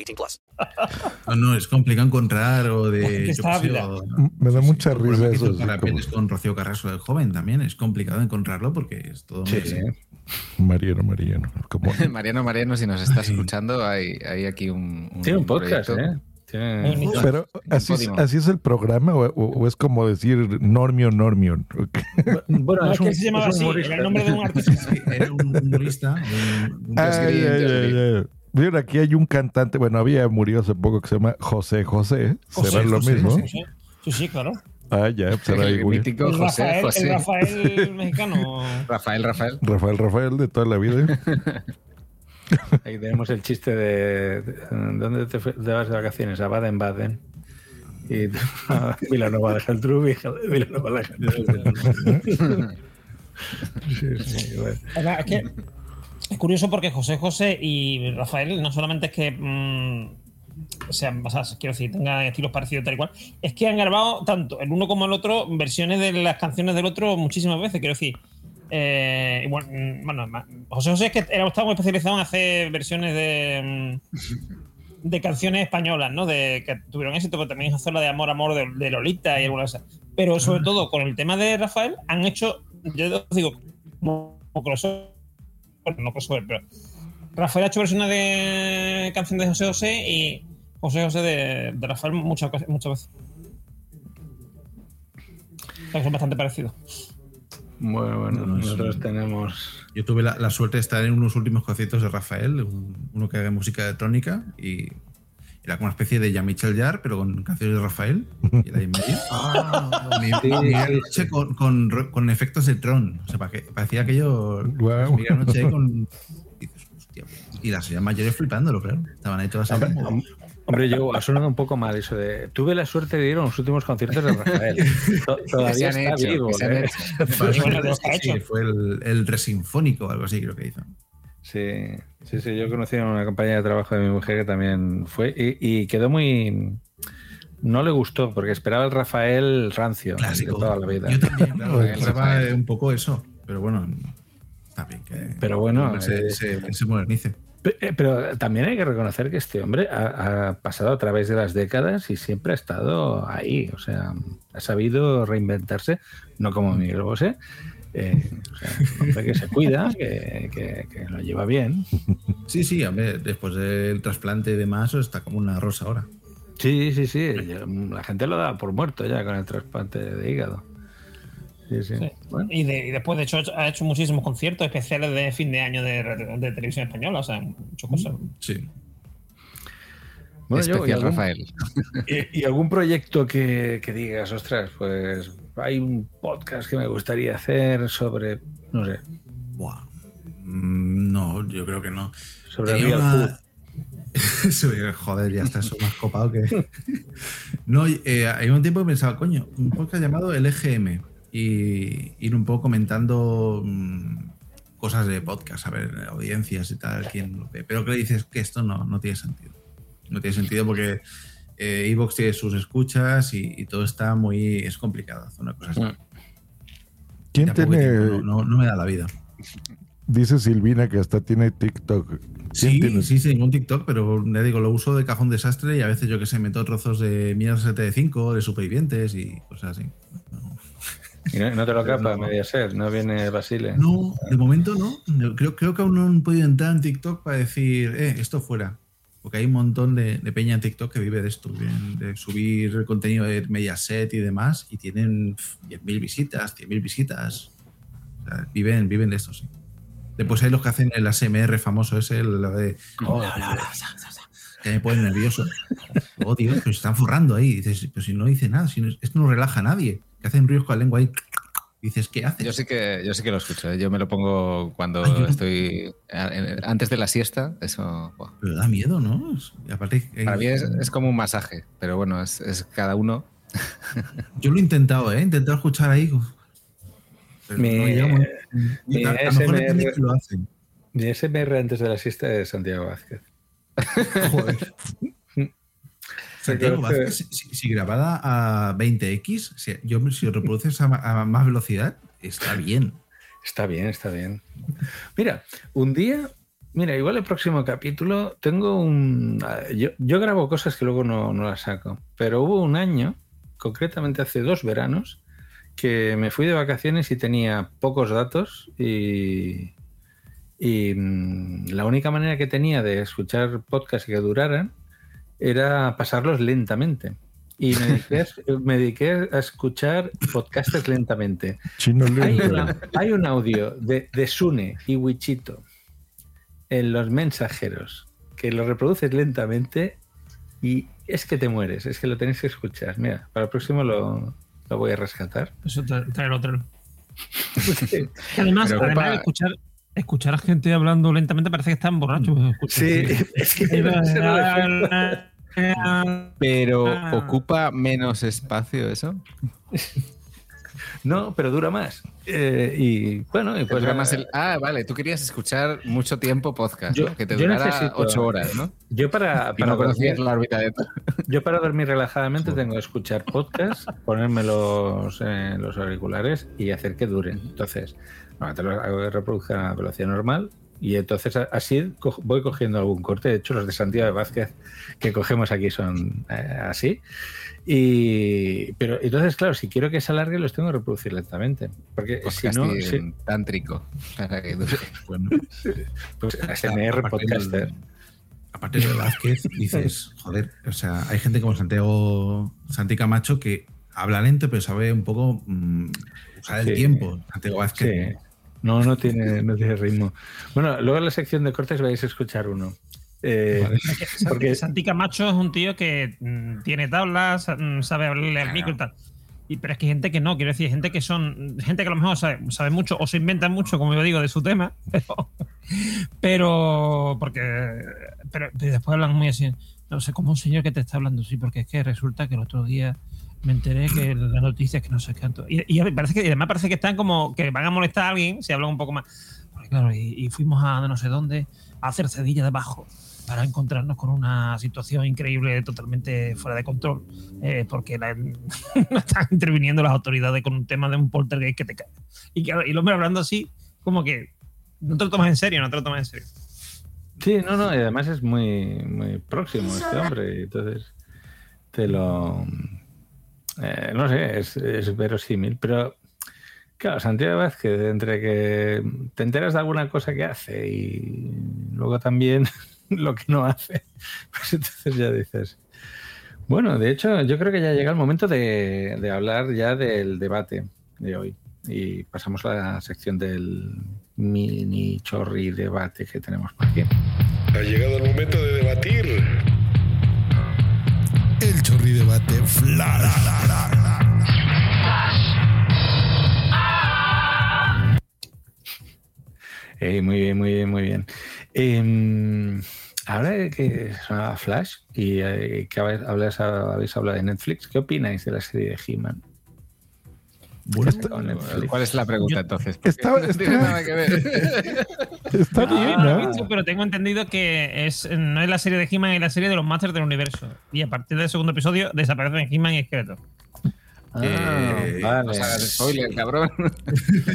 18 plus. No, no, es complicado encontrar o de. Que yo o- Me da mucha Por risa eso. así como- con Rocío Carrasco del joven también. Es complicado encontrarlo porque es todo Sí, sí. (laughs) Mariano, Mariano. Como, (laughs) Mariano, Mariano, si nos estás escuchando, hay, hay aquí un, un Tiene un podcast, proyecto. ¿eh? Tiene- pero así, es- así es el programa o, o- o es como decir Normio, Normio. (laughs) Bueno, No, es que un, se llamaba así, era el nombre de un artista. Era un humorista. un- un- Miren, aquí hay un cantante, bueno, había murió hace poco que se llama José José. José, ¿Será lo José, mismo? Sí, sí. Sí, claro. Ah, ya, pues será El igual. mítico El José, Rafael, José. el Rafael (laughs) mexicano. Rafael, Rafael. Rafael Rafael de toda la vida. (laughs) Ahí tenemos el chiste de, de- ¿dónde te, vas de vacaciones? A Baden-Baden. Y a (laughs) Vilanova de Geltrú, y Vilanova de Geltrú. Sí, sí, bueno. Es curioso porque José José y Rafael no solamente es que mm, sean, o sea, quiero decir, tengan estilos parecidos tal y cual, es que han grabado tanto el uno como el otro versiones de las canciones del otro muchísimas veces, quiero decir. Eh, bueno, mm, bueno, José José es que era, estaba muy especializado en hacer versiones de, mm, de canciones españolas, ¿no? De que tuvieron éxito, pero también hizo la de Amor, Amor de, de Lolita y algunas de esas. Pero sobre todo con el tema de Rafael, han hecho, yo os digo, como crossover, bueno, no crossover, pero Rafael ha hecho versiones de canciones de José José y José José de, de Rafael muchas, muchas veces. O sea, que son bastante parecidos. Bueno, bueno, No, no, nosotros sí. tenemos. Yo tuve la, la suerte de estar en unos últimos conciertos de Rafael, un- uno que haga música electrónica y era como una especie de Jean-Michel Jarre, pero con canciones de Rafael. Y era ahí en medio. (laughs) Mi- sí, sí, noche con, con, con efectos de Tron. O sea, parecía aquello. Mi gran noche ahí con. y dices, hostia. Y las señoras mayores flipándolo, claro. Estaban ahí todas ahí. Hombre, hom- hombre, yo ha sonado un poco mal eso de. Tuve la suerte de ir a los últimos conciertos de Rafael. (laughs) Todavía está hecho, vivo. ¿eh? hecho. (laughs) Sí, bueno, lo ha sí, hecho. fue el, el Resinfónico o algo así, creo que hizo. Sí, sí, sí. Yo conocí a una compañera de trabajo de mi mujer que también fue y, y quedó muy. No le gustó porque esperaba el Rafael rancio Clásico. de toda la vida. Yo también, claro. Rafael. un poco eso. Pero bueno, bien que. Pero bueno, se, eh, se- se modernice. Eh, Pero también hay que reconocer que este hombre ha, ha pasado a través de las décadas y siempre ha estado ahí. O sea, ha sabido reinventarse, no como Miguel Bosé. Eh, o sea, un hombre que se cuida, que, que- que lo lleva bien. Sí, sí, a ver, después del trasplante y demás, está como una rosa ahora. Sí, sí, sí. La gente lo da por muerto ya con el trasplante de hígado. Sí, sí. Sí. Bueno, Y, de- y después, de hecho, ha hecho muchísimos conciertos especiales de fin de año de, de televisión española. O sea, muchas cosas. Sí. Bueno, yo, ¿y Especial algún- Rafael. (laughs) ¿Y, y algún proyecto que, que digas, ostras, pues hay un podcast que me gustaría hacer sobre, no sé, Buah. Mm, No, yo creo que no. sobre Tenía Real una- (laughs) Joder, ya está eso más copado que. (laughs) No, eh, hay un tiempo que pensaba, coño, un podcast llamado El EGM. Y ir un poco comentando mm, cosas de podcast, a ver, audiencias y tal, quién lo ve. Pero que le dices que esto no, no tiene sentido. No tiene sentido porque eh, Evox tiene sus escuchas y, y todo está muy. Es complicado hacer una cosa así. Mm. ¿Quién tiene, no, no- no me da la vida. dice Silvina que hasta tiene TikTok? ¿Quién Sí, tiene? sí, sí, tengo un TikTok, pero ya digo, lo uso de cajón desastre y a veces yo que sé, meto trozos de mierdas de 5 de supervivientes y cosas así. Y no, no te lo capa Mediaset, no viene Basile. No, de momento no. No, Creo, creo que aún no han podido entrar en TikTok para decir, eh, esto fuera. Porque hay un montón de, de peña en TikTok que vive de esto, de, de subir contenido de Mediaset y demás, y tienen pf, 10.000 visitas, 100.000 visitas. O sea, viven, viven de esto, sí. Después hay los que hacen el ASMR famoso ese, lo de... que me pone nervioso. Oh, tío, pero se están forrando ahí. Dices, pero si no dice nada, si no- esto no relaja a nadie. Que hacen ruidos con la lengua ahí. Dices, ¿qué haces? Yo sí que, yo sí que lo escucho. ¿eh? Yo me lo pongo cuando Ah, estoy eh, antes de la siesta. Eso. Pero da miedo, ¿no? Es- Y aparte, hay- Para mí es, es como un masaje, pero bueno, es, es cada uno. (laughs) yo lo he intentado, ¿eh? He intentado escuchar ahí. Pero Mi- no llega muy- mi a, a lo mejor ASMR depende de que lo hacen. Mi SMR antes de la siesta de Santiago Vázquez. Joder. (laughs) Santiago Vázquez, si, grabada a 20x, si, yo, si lo reproduces a, a más velocidad, está bien. Está bien, está bien. Mira, un día, mira, igual el próximo capítulo tengo un... Yo, yo grabo cosas que luego no, no las saco, pero hubo un año, concretamente hace dos veranos, que me fui de vacaciones y tenía pocos datos y, y mm, la única manera que tenía de escuchar podcasts que duraran era pasarlos lentamente. Y me dediqué, a- me dediqué a escuchar podcasts lentamente. Chino Hay, lento. una- hay un audio de, de Sune y Wichito en los mensajeros que lo reproduces lentamente y es que te mueres, es que lo tenéis que escuchar. Mira, para el próximo lo, lo voy a rescatar. Eso, tra- tráelo, tráelo. (laughs) Que además, Pero además escuchar, escuchar a gente hablando lentamente parece que están borrachos. Sí, es que (laughs) Pero Ah. ocupa menos espacio eso. No, pero dura más. Eh, y bueno, y pues Dura más el- ah, vale, tú querías escuchar mucho tiempo podcast, Yo- ¿no? que te durara necesito- ocho horas, ¿no? Yo para, no dormir- la órbita de. Yo para dormir relajadamente tengo que escuchar podcast, ponerme los, eh, los auriculares y hacer que duren. Entonces, bueno, te lo hago que reproduzca a velocidad normal y entonces así voy cogiendo algún corte. De hecho, los de Santiago Vázquez que cogemos aquí son eh, así. Y, pero entonces, claro, si quiero que se alargue, los tengo que reproducir lentamente. Porque si no, si- tántrico. Para que dure. (laughs) Bueno, pues Aparte podcaster. Aparte de Vázquez, dices, joder, o sea, hay gente como Santiago Santi Camacho que habla lento, pero sabe un poco mm, usar el tiempo. Santiago Vázquez. Sí. No, no tiene, no tiene ritmo. Bueno, luego en la sección de cortes vais a escuchar uno. Eh, Porque porque Santi Camacho es un tío que mm, tiene tablas, mm, sabe hablarle al micro y tal. Y, pero es que hay gente que no, quiero decir, gente que son, gente que a lo mejor sabe, sabe mucho o se inventan mucho, como yo digo, de su tema, (laughs) pero, pero porque pero, pero después hablan muy así. No sé, como un señor que te está hablando, sí, porque es que resulta que el otro día me enteré que la noticia es que no sé qué. Y, y parece que, y además parece que están como que van a molestar a alguien si hablan un poco más. Porque claro, y, y fuimos a no sé dónde a hacer cedilla debajo para encontrarnos con una situación increíble, totalmente fuera de control, eh, porque la- (laughs) están interviniendo las autoridades con un tema de un poltergeist que te cae. Y, y el hombre hablando así, como que no te lo tomas en serio, no te lo tomas en serio. Sí, no, no, y además es muy, muy próximo este hombre, entonces te lo. Eh, no sé, es, es verosímil, pero claro, Santiago Vázquez, entre que te enteras de alguna cosa que hace y luego también (laughs) lo que no hace, pues entonces ya dices. Bueno, de hecho, yo creo que ya llega el momento de, de hablar ya del debate de hoy. Y pasamos a la sección del mini chorri debate que tenemos por aquí. Ha llegado el momento de debatir. El chorri debate flash. Eh, muy bien, muy bien, muy bien. Eh, ahora que sonaba Flash y eh, que habéis, habéis hablado de Netflix, ¿qué opináis de la serie de He-Man? ¿Cuál es la pregunta entonces? (laughs) Está- no tiene está- nada que ver. (laughs) Está No, bien, no lo he visto, pero tengo entendido que es, no es la serie de He-Man, es la serie de los Masters del Universo. Y a partir del segundo episodio desaparecen He-Man y Skeletor. Ah, vale. No hagas spoiler, cabrón.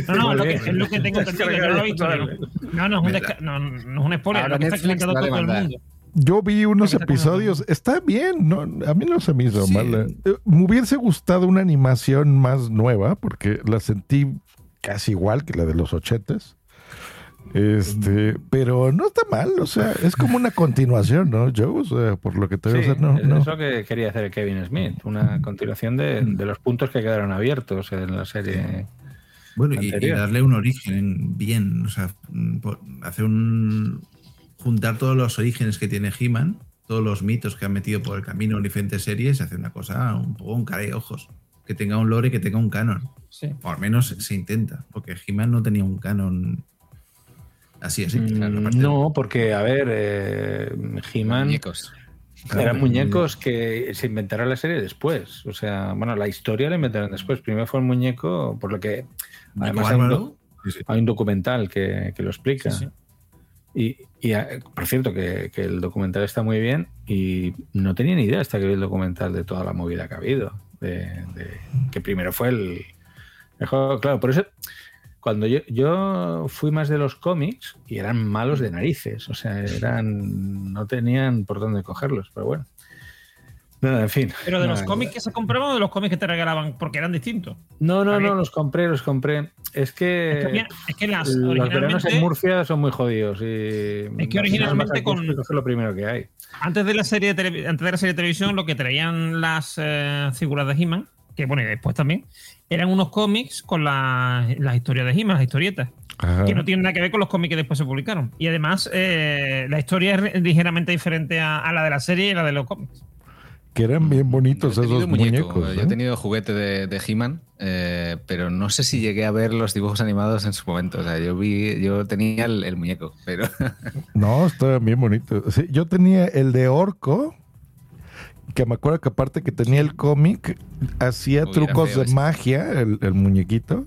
No, (laughs) lo, que, es lo que tengo (laughs) entendido. Yo no lo he visto. pero No, no, es un, desca- no, no es un spoiler, Ahora lo que está Netflix comentando va a todo el demandar. mundo. Yo vi unos episodios, está bien, no, a mí no se me hizo Sí. mal. Eh, Me hubiese gustado una animación más nueva, porque la sentí casi igual que la de los ochentas. Este, pero no está mal, o sea, es como una continuación, ¿no, Joe? O sea, por lo que te Sí, veo, o sea, no, es no. eso que quería hacer Kevin Smith, una continuación de, de los puntos que quedaron abiertos en la serie. Bueno, y, darle un origen bien, o sea, mm, hacer un. juntar todos los orígenes que tiene He-Man, todos los mitos que han metido por el camino en diferentes series, y hacer una cosa un poco un cara de ojos. Que tenga un lore, que tenga un canon. Sí. O al menos se intenta, porque He-Man no tenía un canon así, así. claro, Mm, no, porque, a ver, eh, He-Man Muñecos. Eran muñecos que se inventaron la serie después. O sea, bueno, la historia la inventaron después. Primero fue el muñeco, por lo que además hay un, hay documental que, que lo explica. Sí, sí. Y, y, eh, por cierto, que, que el documental está muy bien y no tenía ni idea hasta que vi el documental de toda la movida que ha habido. De, de- que primero fue el, el juego. Claro, por eso cuando yo, yo fui más de los cómics y eran malos de narices, o sea, eran no tenían por dónde cogerlos, pero bueno. Nada, en fin. Pero de los cómics que se compraban o de los cómics que te regalaban, porque eran distintos. No, no, Había- no, los compré, los compré. Es que, Es que, había- es que las, los veranos en Murcia son muy jodidos. Y Es que originalmente con- Es lo primero que hay. antes de la serie de tele- antes de la serie de televisión, lo que traían las eh, figuras de He-Man, que bueno, y después también, eran unos cómics con las, las historias de He-Man, las historietas. Ajá. Que no tienen nada que ver con los cómics que después se publicaron. Y además, eh, la historia es ligeramente diferente a, a la de la serie y la de los cómics. Que eran bien bonitos Yo he tenido esos muñeco, muñecos. Yo he ¿eh? tenido juguete de, de He-Man, eh, pero no sé si llegué a ver los dibujos animados en su momento. O sea, yo vi, yo tenía el, el muñeco, pero No, estaban bien bonitos. Sí, yo tenía el de Orco, que me acuerdo que aparte que tenía el cómic, hacía Uy, trucos de ese. magia, el, el muñequito.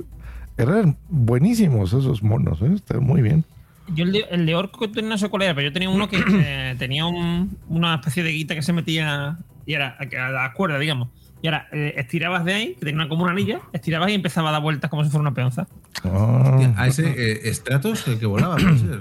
Eran buenísimos esos monos, ¿eh? estaban muy bien. Yo el de, el de Orco no sé cuál era, pero yo tenía uno que (coughs) eh, tenía un- una especie de guita que se metía y era a la cuerda, digamos. Y ahora eh, estirabas de ahí, que tenía como una anilla, estirabas y empezaba a dar vueltas como si fuera una peonza. Ah, A ese eh, Stratos, el que volaba, puede ser.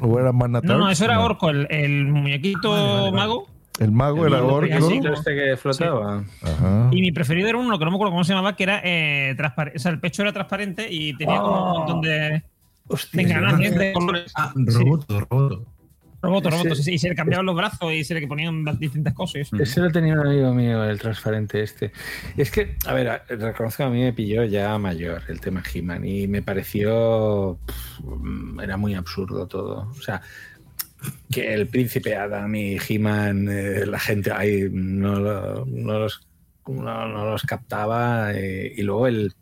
o era Mana No, no, eso era no. Orco, el, el muñequito Vale, vale, vale. mago. El mago El mago Orco. así, ¿El este que flotaba? Ajá. Y mi preferido era uno que no me acuerdo cómo se llamaba, que era eh, transparente. O sea, el pecho era transparente y tenía como un montón de, Hostia, engranajes de colores. Ah, Sí. Roboto, Roboto. Roboto, Ese- roboto, sí, y se le cambiaban los brazos y se le ponían distintas cosas. Ese lo tenía un amigo mío, el transparente este. Es que, a ver, reconozco que a mí me pilló ya mayor el tema He-Man y me pareció. pff, era muy absurdo todo. O sea, que el príncipe Adam y He-Man, eh, la gente ahí no, lo- no los, no, no los captaba. eh, y luego el.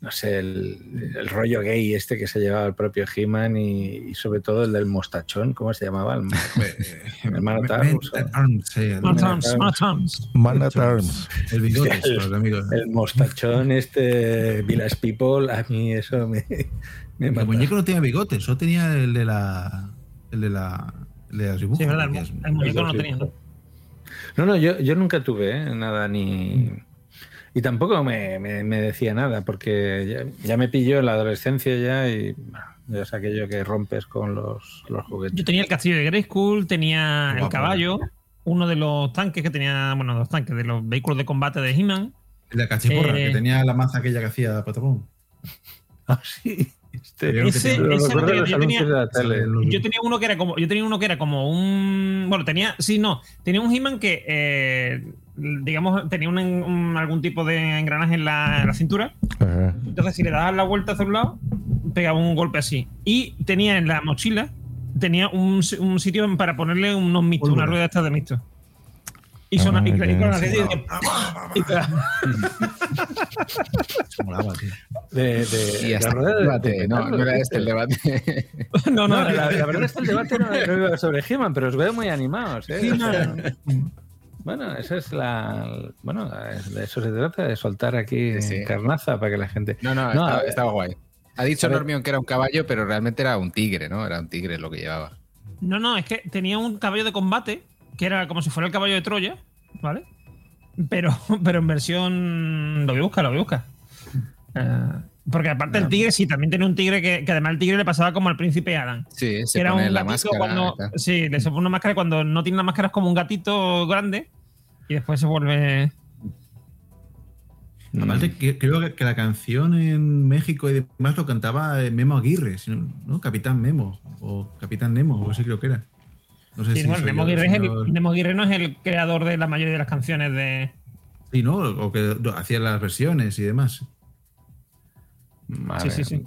No sé, el, el rollo gay este que se llevaba el propio He-Man y, y sobre todo el del mostachón, ¿cómo se llamaba? El, el Man at Arms, sí, el- Smart Arms, Smart Arms. Man at Arms. El bigote, (laughs) el-. El mostachón, este Village People, a mí eso me, me El muñeco no tenía bigote, solo tenía el de la. El de la. El de dibujos. Sí, verdad, el, es- mu- el muñeco no tenía. ¿no? No, no, yo, yo nunca tuve ¿eh? nada ni. Y tampoco me, me- me decía nada, porque ya, ya me pilló en la adolescencia ya y bueno, ya es aquello que rompes con los, los juguetes. Yo tenía el castillo de Grayskull, tenía el caballo, uno de los tanques que tenía, bueno, los tanques de los vehículos de combate de He-Man. El de la cachiporra, Eh, que tenía la maza aquella que hacía Patapón. (laughs) Ah, sí. Este, Ese, ese yo tenía, anuncios de la tele. yo tenía uno que era como, yo tenía uno que era como un, bueno, tenía, sí, no, tenía un He-Man que, eh, digamos, tenía un, un- algún tipo de engranaje en la, en la cintura. Ajá. Entonces, si le dabas la vuelta hacia un lado, pegaba un golpe así. Y tenía en la mochila, tenía un, un sitio para ponerle unos mistos, una rueda esta de mistos. Y son Ah, y, tío. de, y de, hasta la el de- debate. de No, no era este el debate. (laughs) No, no, No, la, la verdad es que el debate no, no iba sobre He-Man, pero os veo muy animados. ¿eh? O sea, bueno, esa es la. Bueno, de eso se trata, de soltar aquí Sí, carnaza para que la gente. No, no, No, estaba, estaba guay. Ha dicho. Normion que era un caballo, pero realmente era un tigre, ¿no? Era un tigre lo que llevaba. No, no, es que tenía un caballo de combate que era como si fuera el caballo de Troya, ¿vale? Pero, (laughs) pero en versión. Lo voy a buscar, lo voy a buscar. Eh, porque aparte el tigre, sí, también tenía un tigre que, que además el tigre le pasaba como al príncipe Adam. Sí, que se era pone un la máscara. cuando. Sí, le se pone una máscara y cuando no tiene la máscara es como un gatito grande y después se vuelve. Aparte, que- creo que, que la canción en México y demás lo cantaba eh, Memo Aguirre, ¿no? Capitán Memo, o Capitán Nemo, o así creo que era. No sé Sí, si bueno, soy Nemo yo, Aguirre, es señor- el, Nemo Aguirre no es el creador de la mayoría de las canciones de. Sí, ¿no? O que hacía las versiones y demás. Sí, sí, sí.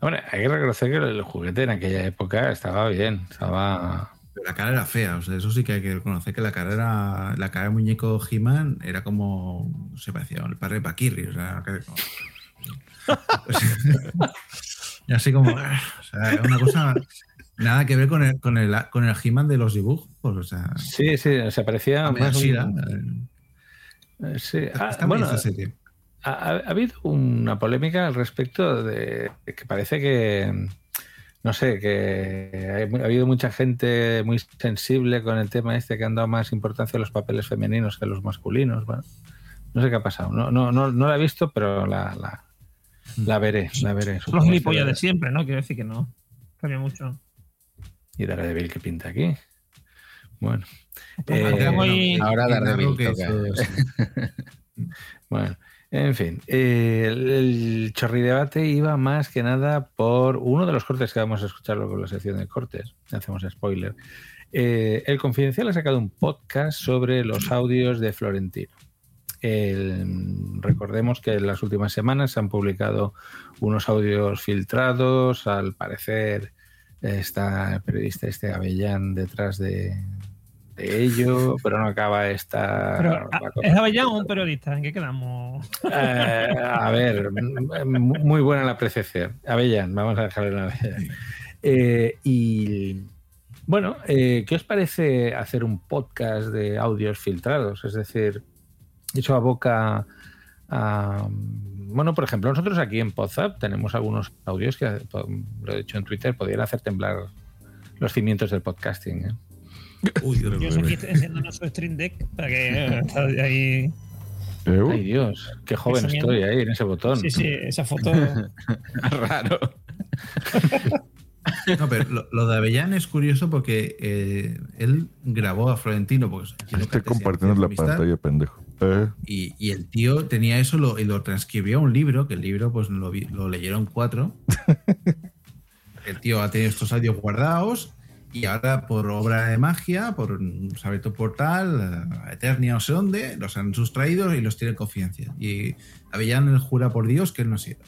Hombre, hay que reconocer que el juguete en aquella época estaba bien. Estaba. Pero la cara era fea, o sea, eso sí que hay que reconocer que la cara era. La cara de muñeco He-Man era como. No sé, parecía el padre de Paquirri, o sea. que- (laughs) (laughs) (laughs) y así como. O sea, una cosa. Nada que ver con el, con el, con el He-Man de los dibujos, o sea. Sí, sí, o sea, parecía más. un- Shira. Eh, Sí, ah, Está bueno, serie. ha, ha- ha habido una polémica al respecto de que parece que no sé, que ha habido mucha gente muy sensible con el tema este que han dado más importancia a los papeles femeninos que a los masculinos. Bueno, no sé qué ha pasado. No, no, no, no la he visto, pero la, la, la veré, la veré. Los gilipollas de siempre, ¿no? Quiero decir que no. Cambia mucho. Y Daredevil que pinta aquí. Bueno. Pues Eh, Ahora Daredevil toca. (laughs) Bueno, en fin, eh, el, el chorridebate iba más que nada por uno de los cortes que vamos a escuchar luego en la sección de cortes. Hacemos spoiler. Eh, el Confidencial ha sacado un podcast sobre los audios de Florentino. El- recordemos que en las últimas semanas se han publicado unos audios filtrados. Al parecer está el periodista este Avellán detrás de, de ello, pero no acaba esta. Pero, ah. ¿Es Avellán o un periodista? ¿En qué quedamos? Eh, a ver, muy buena la apreciación. Avellán, vamos a dejarle en Avellán. Eh, y bueno, eh, ¿qué os parece hacer un podcast de audios filtrados? Es decir, eso aboca a. Bueno, por ejemplo, nosotros aquí en Podzap tenemos algunos audios que, lo he dicho en Twitter, podrían hacer temblar los cimientos del podcasting. ¿eh? Uy, Yo estoy encendiendo nuestro Stream Deck para que eh, ahí. Ay Dios, qué joven estoy ahí en ese botón. Sí, sí, esa foto. (laughs) Raro. (laughs) No, pero lo, lo de Avellán es curioso porque eh, él grabó a Florentino. Pues, Estoy compartiendo la pantalla, pendejo. Eh, Y, y el tío tenía eso lo, y lo transcribió a un libro, que el libro pues lo, lo leyeron cuatro. (laughs) el tío ha tenido estos audios guardados y ahora por obra de magia, por un saber tu portal, eh, Eternia no sé dónde, los han sustraído y los tiene en confianza. Y Avellán jura por Dios que él no ha sido.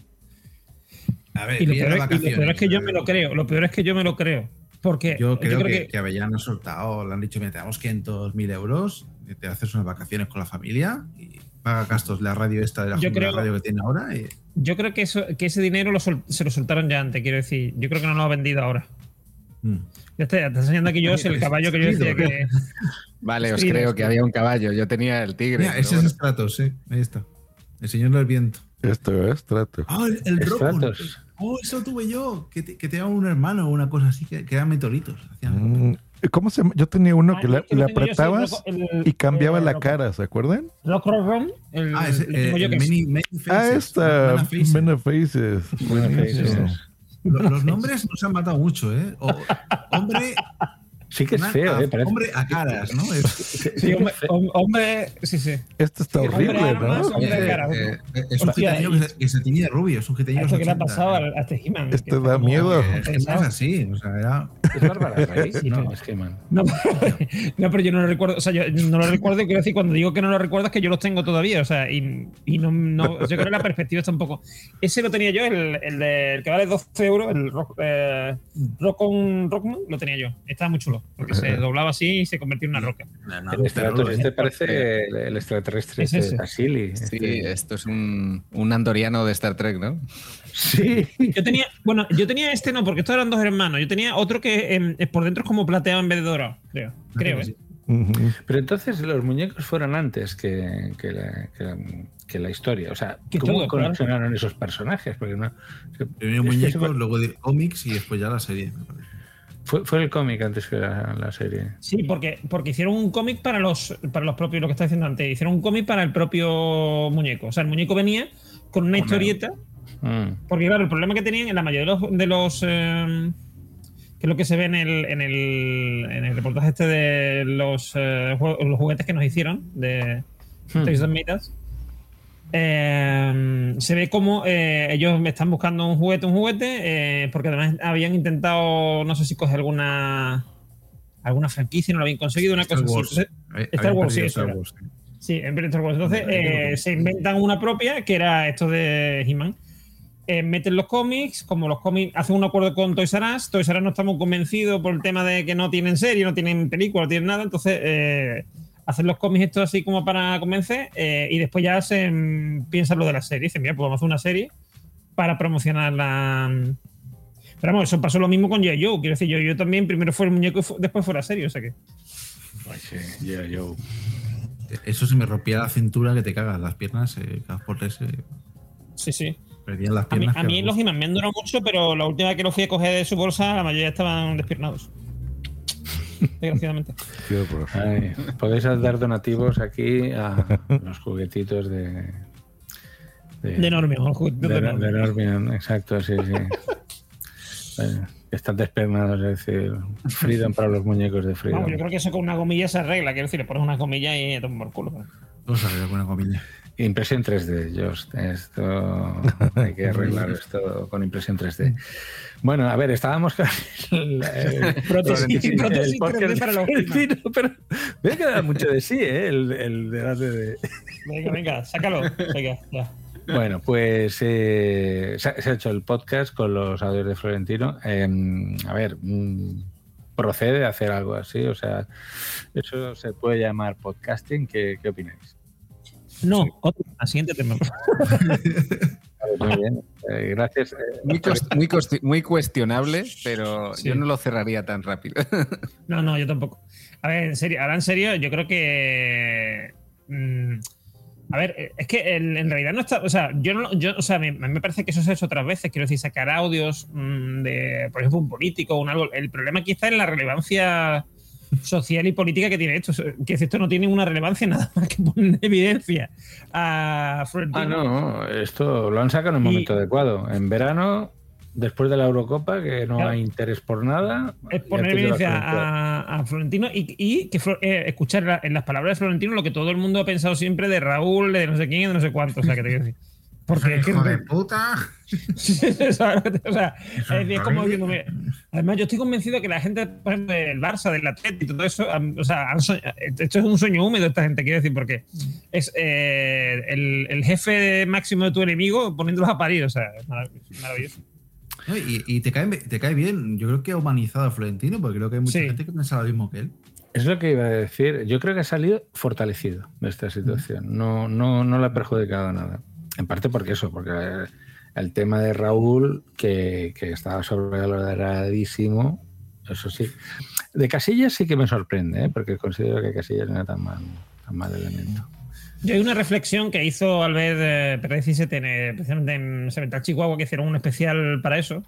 A ver, Y lo, peor, es- y lo peor es que yo me lo creo. Lo peor es que yo me lo creo. Porque Yo creo, que, que Avellán ha soltado, le han dicho, mira, te damos 500.000 euros, te haces unas vacaciones con la familia y paga gastos la radio esta de la, Yo junta de creo- radio que tiene ahora. y- Yo creo que, eso, que ese dinero lo sol- se lo soltaron ya antes, quiero decir. Yo creo que no lo ha vendido ahora. Mm. Ya está, ya está enseñando aquí yo es el caballo que yo decía que. Vale, os creo que había un caballo. Yo tenía el tigre. Mira, ese bueno. es Stratos, sí, ahí está. El señor del viento. Esto es trato. Ah, el, el. Stratos. Oh, eso tuve yo, que te, que te daba un hermano o una cosa así, que, que eran meteoritos. Hacían- Mm, ¿Cómo se llama? Yo tenía uno Ah, que le, apretabas el loco- el- y cambiaba eh, la cara, ¿se acuerdan? El, Ah, tengo eh, es- many, Many Ah, Faces, esta. Many Faces. Many Faces. Buenísimo. Lo- Los nombres nos han matado mucho, ¿eh? O- hombre. Sí que es feo, a- ¿eh? Parece- Hombre a caras, ¿no? Es, Sí, hombre, hom- hombre, sí, sí. Este está Hombre horrible, armas, ¿no? hombre eh, cara. eh, es un gitaño y- que se, que se tiñe de rubio, es un gitaño Esto que le ha 80. pasado al- a este He-Man. Este que da miedo. Eh, Es es así, o sea, era. Es Bárbara (laughs) Rey. Sí, no, pero- es que man. No, (laughs) no, pero yo no lo recuerdo. O sea, yo no lo recuerdo. Quiero decir, cuando digo que no lo recuerdo es que yo los tengo todavía. O sea, y, y no, no- Yo creo que la perspectiva está un poco. Ese lo tenía yo, el, el, de- el que vale 12 euros, el Rock, eh, Rock on Rockman, lo tenía yo. Estaba muy chulo. Porque se (laughs) doblaba así y se convertía en una roca. No, no, El Stratos pero- este parece el, el extraterrestre Es este. Sí, este. esto es un, un andoriano de Star Trek, ¿no? Sí. Yo tenía, bueno, yo tenía este no, porque estos eran dos hermanos. Yo tenía otro que em, por dentro es como plateado en vez de dorado, creo. Creo, sí. ¿eh? Pero entonces los muñecos fueron antes que, que la, que la- que la historia. O sea, ¿cómo todo, claro. esos personajes? Porque no, Primero muñecos, se- luego de cómics y después ya la serie. me parece. Fue, fue el cómic antes que la, la serie. Sí, porque, porque hicieron un cómic para los, para los propios, lo que estaba diciendo antes, hicieron un cómic para el propio muñeco. O sea, el muñeco venía con una historieta. Mm. Porque, claro, el problema que tenían en la mayoría de los. De los eh, que es lo que se ve en el, en el, en el reportaje este de los, eh, los juguetes que nos hicieron, de Hmm. Us. Eh, se ve como eh, ellos me están buscando un juguete, un juguete, eh, porque además habían intentado, no sé si coger alguna alguna franquicia no lo habían conseguido, una Star cosa Wars. así. Star Wars, sí, Star. Wars, sí. Sí, en vez de Star Wars. Entonces eh, se inventan una propia, que era esto de He-Man. Eh, meten los cómics, como los cómics hacen un acuerdo con Toys R Us. Toys R Us no estamos convencidos por el tema de que no tienen serie, no tienen película, no tienen nada. Entonces hacen los cómics estos así como para convencer eh, y después ya se piensan lo de la serie. Dicen, mira, pues vamos a hacer una serie para promocionar la. Pero vamos, eso pasó lo mismo con G.I. Joe. Quiero decir, yo, yo también primero fue el muñeco y después fue la serie. O sea que. Ay, sí. Eso se me rompía la cintura que te cagas, las piernas, eh, por ese. Sí, sí. Perdían las A mí, piernas. a mí los los He-Man me han durado mucho, pero la última vez que lo fui a coger de su bolsa, la mayoría estaban despiernados. (laughs) Desgraciadamente. Ay, podéis dar donativos aquí a los juguetitos de. De Normion, los juguetitos de, de de Normion. Normion, exacto, sí, sí. Están despernados, es decir, Freedom para los muñecos de Freedom. Vamos, yo creo que eso con una gomilla se arregla. Quiero decir, le pones una gomilla y toma por culo. Vamos a ver alguna comilla. Impresión 3D, Just. Esto (laughs) hay que arreglar esto con impresión 3D. Bueno, a ver, estábamos con el, Prótesis- el prótesis podcast 3D para los de Florentino, pero ve que da mucho de sí, ¿eh? El, el debate de. Venga, venga, sácalo. Venga, ya. Bueno, pues eh, se, ha- ha hecho el podcast con los audios de Florentino. Eh, a ver, mm, procede a hacer algo así, o sea, eso se puede llamar podcasting. ¿Qué, qué opináis? No, otro, la siguiente tema. Muy bien, eh, gracias. eh, Muy, cuestionable, pero Sí. yo no lo cerraría tan rápido. (laughs) No, no, yo tampoco. A ver, en serio, ahora en serio, yo creo que. mm, a ver, eh, es que en, en realidad no está. O sea, yo no. Yo, o sea, me, me parece que eso se ha hecho otras veces. Quiero decir, sacar audios mm, de, por ejemplo, un político o un algo. El problema aquí está en la relevancia social y política que tiene esto. Que esto no tiene una relevancia nada más que poner en evidencia a Florentino. Ah, no, esto lo han sacado en un Y- momento adecuado. En verano, después de la Eurocopa, que no Claro. hay interés por nada. es poner evidencia el a, a Florentino y, y que eh, escuchar la- en las palabras de Florentino lo que todo el mundo ha pensado siempre de Raúl, de no sé quién de no sé cuánto. O sea, que te quiero decir. Porque es que- Hijo de puta. (laughs) ¿sabes? o sea, es, decir, es como diciendo, mira, además yo estoy convencido que la gente, por ejemplo, del Barça, del Atlético y todo eso, han- o sea, han esto es un sueño húmedo esta gente, quiero decir, porque es eh, el, el jefe máximo de tu enemigo poniéndolos a parir, o sea, es marav- maravilloso. Y, y te, cae, te cae bien. Yo creo que ha humanizado a Florentino, porque creo que hay mucha Sí. gente que piensa lo mismo que él. Es lo que iba a decir. Yo creo que ha salido fortalecido de esta situación. No, no, no le ha perjudicado nada. En parte porque eso, porque el tema de Raúl, que, que estaba sobrevaloradísimo, eso sí. De Casillas sí que me sorprende, ¿eh? porque considero que Casillas no era tan mal, tan mal elemento. Yo hay una reflexión que hizo Albert eh, Pérez 17 en, eh, precisamente en Cemental Chihuahua, que hicieron un especial para eso,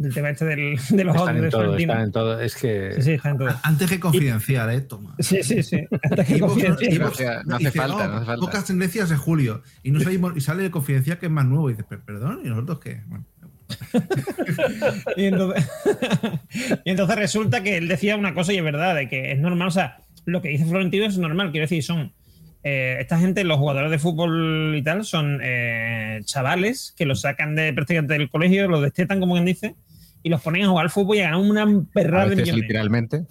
del tema este del, de los Están audios en de todo, están en todo. Es que. Sí, sí, están en todo. Antes que confidencial, ¿eh? Toma. Sí, sí, sí. Antes que confidencial. vos- No hace- dice, falta, no hace falta. Pocas tendencias de julio. Y, no salimos- y sale el confidencial que es más nuevo. Y dices, "Per- perdón, ¿y nosotros qué? Bueno, (laughs) Y entonces, (laughs) y entonces resulta que él decía una cosa y es verdad, de que es normal, o sea, lo que dice Florentino es normal, quiero decir, son eh, esta gente, los jugadores de fútbol y tal, son eh, chavales que los sacan de prácticamente del colegio, los destetan, como quien dice, y los ponen a jugar al fútbol y a ganar una A perrada de millones. literalmente.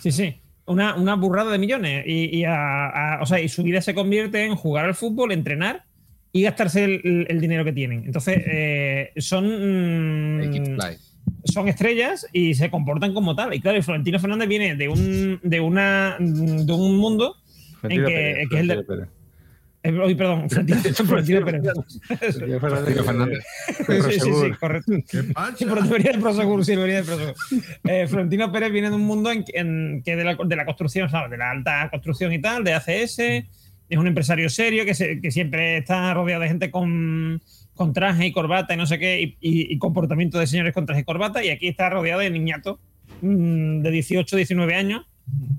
Sí, sí. Una, una burrada de millones. Y, y a- a- o sea, y su vida se convierte en jugar al fútbol, entrenar y gastarse el, el- el dinero que tienen. Entonces, (laughs) eh, son. Mm, son estrellas y se comportan como tal. Y claro, y Florentino Fernández viene de un, de una, de un mundo en Florentino que, Pérez, que es el de- Florentino Pérez. eh, perdón, Florentino, Pérez. Florentino Fernández. Fernández. Sí, sí, sí, correcto. ¿Qué Sí, pasa? pero debería de Prosegur, sí, debería de Prosegur. Eh, Florentino Pérez viene de un mundo en, en que de la, de la construcción, ¿sabes? De la alta construcción y tal, de ACS. Es un empresario serio que, se- que siempre está rodeado de gente con, con traje y corbata y no sé qué, y, y- y comportamiento de señores con traje y corbata. Y aquí está rodeado de niñatos mm, de 18, 19 años.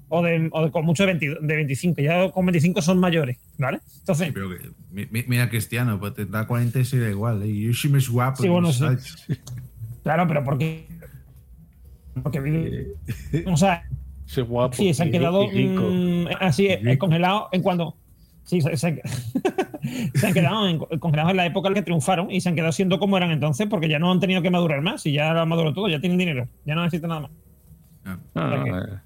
O de, o de con mucho de, 20 de 25, ya con 25 son mayores, ¿vale? Entonces, pero que, mi- mi- mira, Cristiano, pues te da 40 y se da igual. ¿eh? Y yo sí me es guapo. Sí, bueno, sí. claro, pero porque. Porque vive. O sea, Sí, guapo. Sí, se han quedado mm, así eh, congelados en cuando. Sí, se, se han, (laughs) se han quedado en- congelados en la época en la que triunfaron y se han quedado siendo como eran entonces porque ya no han tenido que madurar más y ya lo han madurado todo, ya tienen dinero, ya no necesitan nada más. No, eh.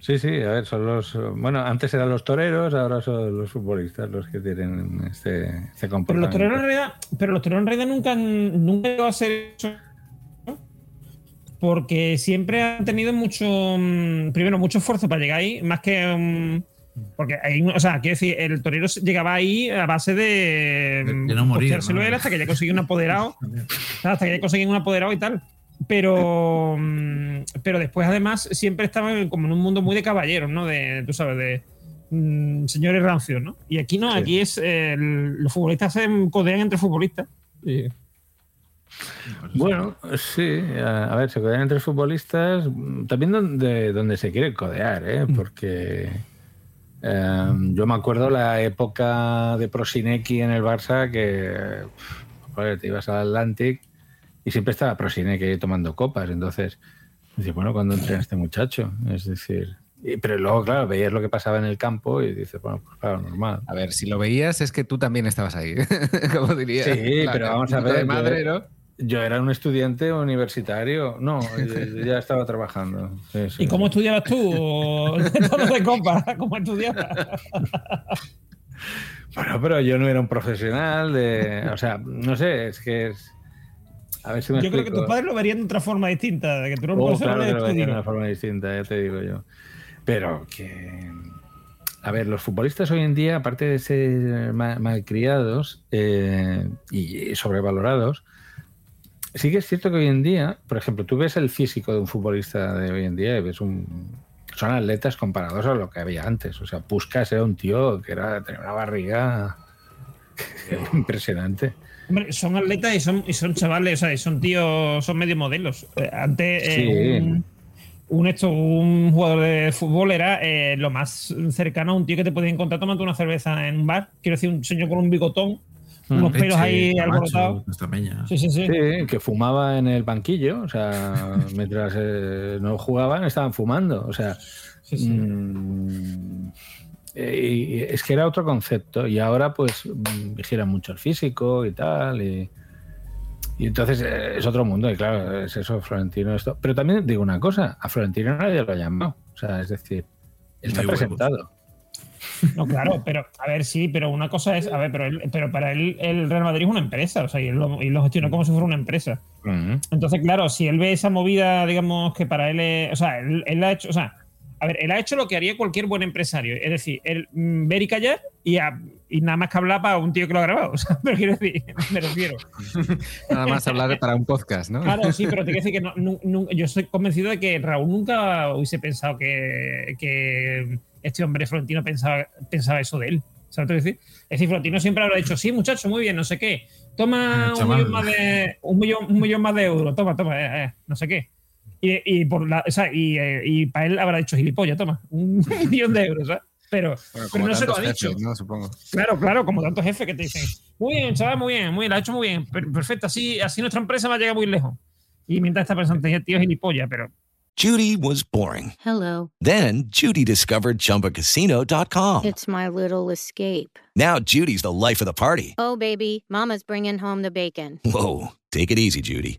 Sí, sí, a ver, son los. Bueno, antes eran los toreros, ahora son los futbolistas los que tienen este, este Pero comportamiento. los toreros en realidad, pero los toreros en realidad nunca, han- nunca llegado a ser eso. ¿no? Porque siempre han tenido mucho, mm, primero, mucho esfuerzo para llegar ahí, más que. mm, porque hay, o sea, quiero decir, el torero llegaba ahí a base de. De- de no morir, ¿no? él hasta que ya conseguía un apoderado. (laughs) hasta que ya conseguían un apoderado y tal. Pero, mm, pero después, además, siempre estaban como en un mundo muy de caballeros, ¿no? De, tú sabes, de mm, señores rancios, ¿no? Y aquí no, Sí. aquí es. eh, el- los futbolistas se codean entre futbolistas. Bueno, sí, a, ver, se codean entre futbolistas, mm, también donde, donde se quiere codear, ¿eh? porque eh, yo me acuerdo la época de Prosinecki en el Barça que te ibas al Atlantic y siempre estaba Prosinecki ahí tomando copas, entonces, dices, bueno, ¿cuándo entrena este muchacho? Es decir, y- pero luego, claro, veías lo que pasaba en el campo y dices, bueno, pues claro, normal. A ver, si lo veías es que tú también estabas ahí, (laughs) como diría. Sí, pero vamos a ver. de madre, yo, ¿no? yo era un estudiante universitario. No, yo (laughs) ya estaba trabajando. Sí, sí. ¿Y cómo estudiabas tú? De (laughs) copa, ¿cómo estudiabas? Bueno, pero yo no era un profesional de. O sea, no sé, es que es. A ver si me Yo creo que tus padres lo verían de otra forma distinta, de que tú eres un Oh, claro que lo veía de una forma distinta, ya te digo yo. Pero que. A ver, los futbolistas hoy en día, aparte de ser ma- malcriados eh, y sobrevalorados, sí que es cierto que hoy en día, por ejemplo, tú ves el físico de un futbolista de hoy en día y ves un. Son atletas comparados a lo que había antes. O sea, Puskas era un tío que era, tenía una barriga (laughs) impresionante. Hombre, son atletas y son, y son chavales, o sea, y son tíos, son medio modelos. Eh, Antes, eh, Sí. un, un esto, un jugador de fútbol era eh, lo más cercano a un tío que te podía encontrar tomando una cerveza en un bar. Quiero decir, un señor con un bigotón, unos pelos ahí alborotados. Sí, sí, sí. Sí, que fumaba en el banquillo, o sea, (laughs) mientras eh, no jugaban estaban fumando, o sea, mm, eh, y es que era otro concepto y ahora pues mm, vigilan mucho el físico y tal y, y entonces eh, es otro mundo y claro, es eso, Florentino esto, pero también digo una cosa, a Florentino nadie lo ha llamado, o sea, es decir, él está presentado. No, claro, pero a ver, sí, pero una cosa es, a ver, pero, él- pero para él el Real Madrid es una empresa, o sea, y él lo, y lo gestiona como si fuera una empresa. Entonces, claro, si él ve esa movida, digamos, que para él es. O sea, él, él ha hecho. O sea, a ver, él ha hecho lo que haría cualquier buen empresario. Es decir, él mm, ver y callar y, a- y nada más que hablar para un tío que lo ha grabado. (laughs) O sea, pero quiero decir, (laughs) me refiero. (laughs) Nada más hablar para un podcast, ¿no? Claro, sí, pero te quiero decir que no- yo soy convencido de que Raúl nunca hubiese pensado que, que este hombre Florentino pensaba, pensaba eso de él. ¿Sabes lo que decir? Es decir, Florentino siempre habrá dicho, sí, muchacho, muy bien, no sé qué. Toma Eh, un millón, más de, un, millón, un millón más de euros, toma, toma, eh, eh, no sé qué. Y, y por la, o sea, y, eh, y para él habrá dicho gilipollas, toma, un (laughs) millón de euros, ¿sabes? Pero, Bueno, pero no se lo ha dicho. jefes, ¿no? Supongo. Claro, claro, como tantos jefes que te dicen, muy bien, chaval, muy bien, muy bien, lo ha hecho muy bien, per- perfecto, así, así nuestra empresa va a llegar muy lejos. Y mientras está pensando, tío gilipollas, pero Judy was boring. Hello. Then Judy discovered ChumbaCasino.com. It's my little escape. Now Judy's the life of the party. Oh, baby, Mama's bringing home the bacon. Whoa, take it easy, Judy.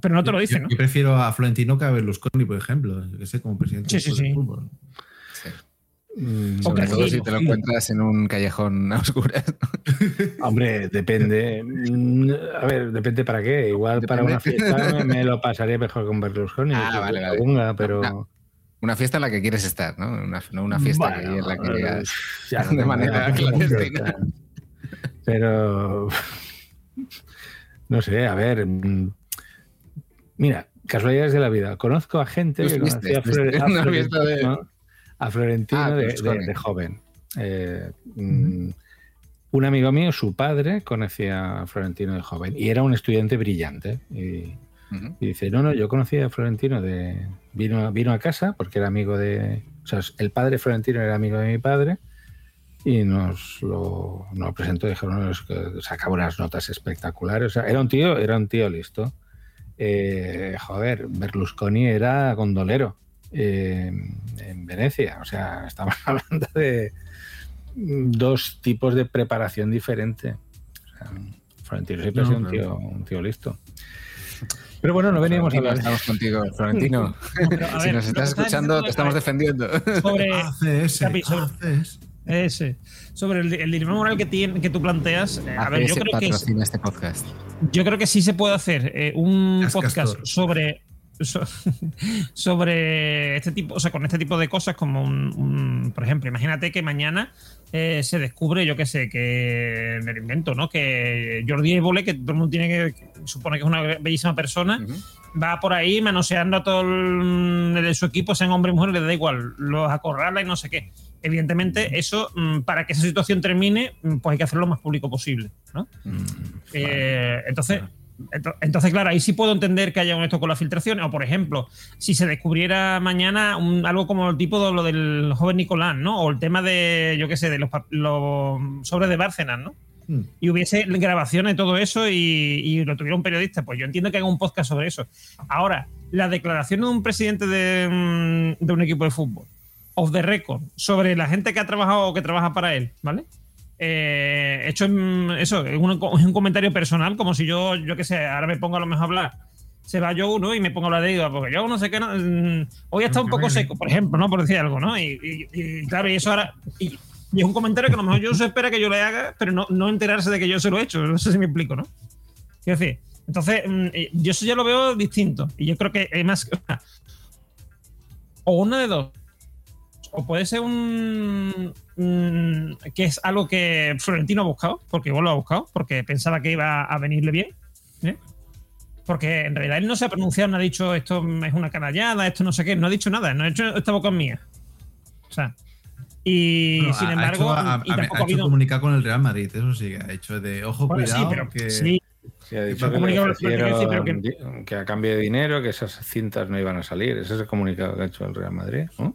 Pero no te lo Yo- dicen, yo, ¿no? prefiero a Florentino que a Berlusconi, por ejemplo. Yo que sé, como presidente Sí, sí, del sí. fútbol. Sobre todo si te lo encuentras en un callejón a oscuras. (laughs) Hombre, depende. Mm, A ver, depende para qué. Igual para una fiesta me, (laughs) me lo pasaría mejor con Berlusconi. Ah, que vale, vale. Bunga, pero. Una, una fiesta en la que quieres estar, ¿no? Una, no una fiesta Bueno, que, en la que eh, ya no (laughs) de manera clandestina. Pero. No sé, a ver. Mira, casualidades de la vida. Conozco a gente que conocía a, Flore- a fiesta de- Florentino, a Florentino Ah, de, Berlusconi. de- de joven. Eh, mm, un amigo mío, su padre, conocía a Florentino de joven y era un estudiante brillante. Y, y dice, no, no, yo conocía a Florentino de... Vino, vino a casa porque era amigo de... O sea, el padre Florentino era amigo de mi padre y nos lo, nos lo presentó. Dijeron, no, es que sacaba unas notas espectaculares. O sea, era un tío, era un tío listo. Eh, joder, Berlusconi era gondolero eh, en Venecia. O sea, (laughs) estamos hablando de, dos tipos de preparación diferente. O sea, Florentino siempre ha No, sido un tío, un tío listo. Pero bueno, no veníamos a Florentino, hablar. Estamos contigo, Florentino. a (laughs) si ver, nos estás escuchando, te es- estamos defendiendo. sobre, ACS, sobre- ese, sobre el, el dilema moral que, tiene, que tú planteas. eh, A ver, yo creo que es- este podcast. yo creo que sí se puede hacer eh, un podcast sobre so- (laughs) sobre este tipo, o sea, con este tipo de cosas como un, un- por ejemplo, imagínate que mañana eh, se descubre, yo qué sé, que me lo invento, ¿no? Que Jordi Évole, que todo el mundo tiene que, que supone que es una bellísima persona, va por ahí manoseando a todo el, de su equipo, sean hombres y mujeres, le da igual, los acorrala y no sé qué. Evidentemente, eso, mm, para que esa situación termine, mm, pues hay que hacerlo lo más público posible, ¿no? Eh, entonces, ento- entonces, claro, ahí sí puedo entender que haya un esto con las filtraciones. O, por ejemplo, si se descubriera mañana un- algo como el tipo de lo del joven Nicolás, ¿no? O el tema de, yo qué sé, de los, los sobres de Bárcenas, ¿no? Y hubiese grabaciones de todo eso y, y lo tuviera un periodista, pues yo entiendo que haga un podcast sobre eso. Ahora, la declaración de un presidente de, mm, de un equipo de fútbol, off the record, sobre la gente que ha trabajado o que trabaja para él, ¿vale? Eh, hecho en eso, en un, en un comentario personal, como si yo, yo qué sé, ahora me pongo a lo mejor a hablar. Se va yo uno y me pongo a hablar de ellos, porque yo no sé qué. no, mm, hoy está un poco seco, por ejemplo, ¿no? Por decir algo, ¿no? Y, y- y, claro, y eso ahora. Y, y es un comentario que a lo mejor yo se espera que yo le haga, pero no, no enterarse de que yo se lo he hecho. No sé si me explico, ¿no? Quiero decir, entonces, mm, eh, yo eso ya lo veo distinto. Y yo creo que es más. O una de dos. O puede ser un. mm, que es algo que Florentino ha buscado, porque igual lo ha buscado, porque pensaba que iba a venirle bien. ¿eh? Porque en realidad él no se ha pronunciado, no ha dicho esto es una canallada, esto no sé qué, no ha dicho nada, no ha hecho esta boca es mía. O sea. Y Bueno, sin ha- embargo, ha hecho, ha- y ha- tampoco ha ha hecho habido. comunicar con el Real Madrid, eso sí, ha hecho de ojo, Bueno, sí, cuidado, pero- que sí. Sí, ha dicho que, ofrecieron que a cambio de dinero que esas cintas no iban a salir. Ese es el comunicado que ha hecho el Real Madrid. ¿no?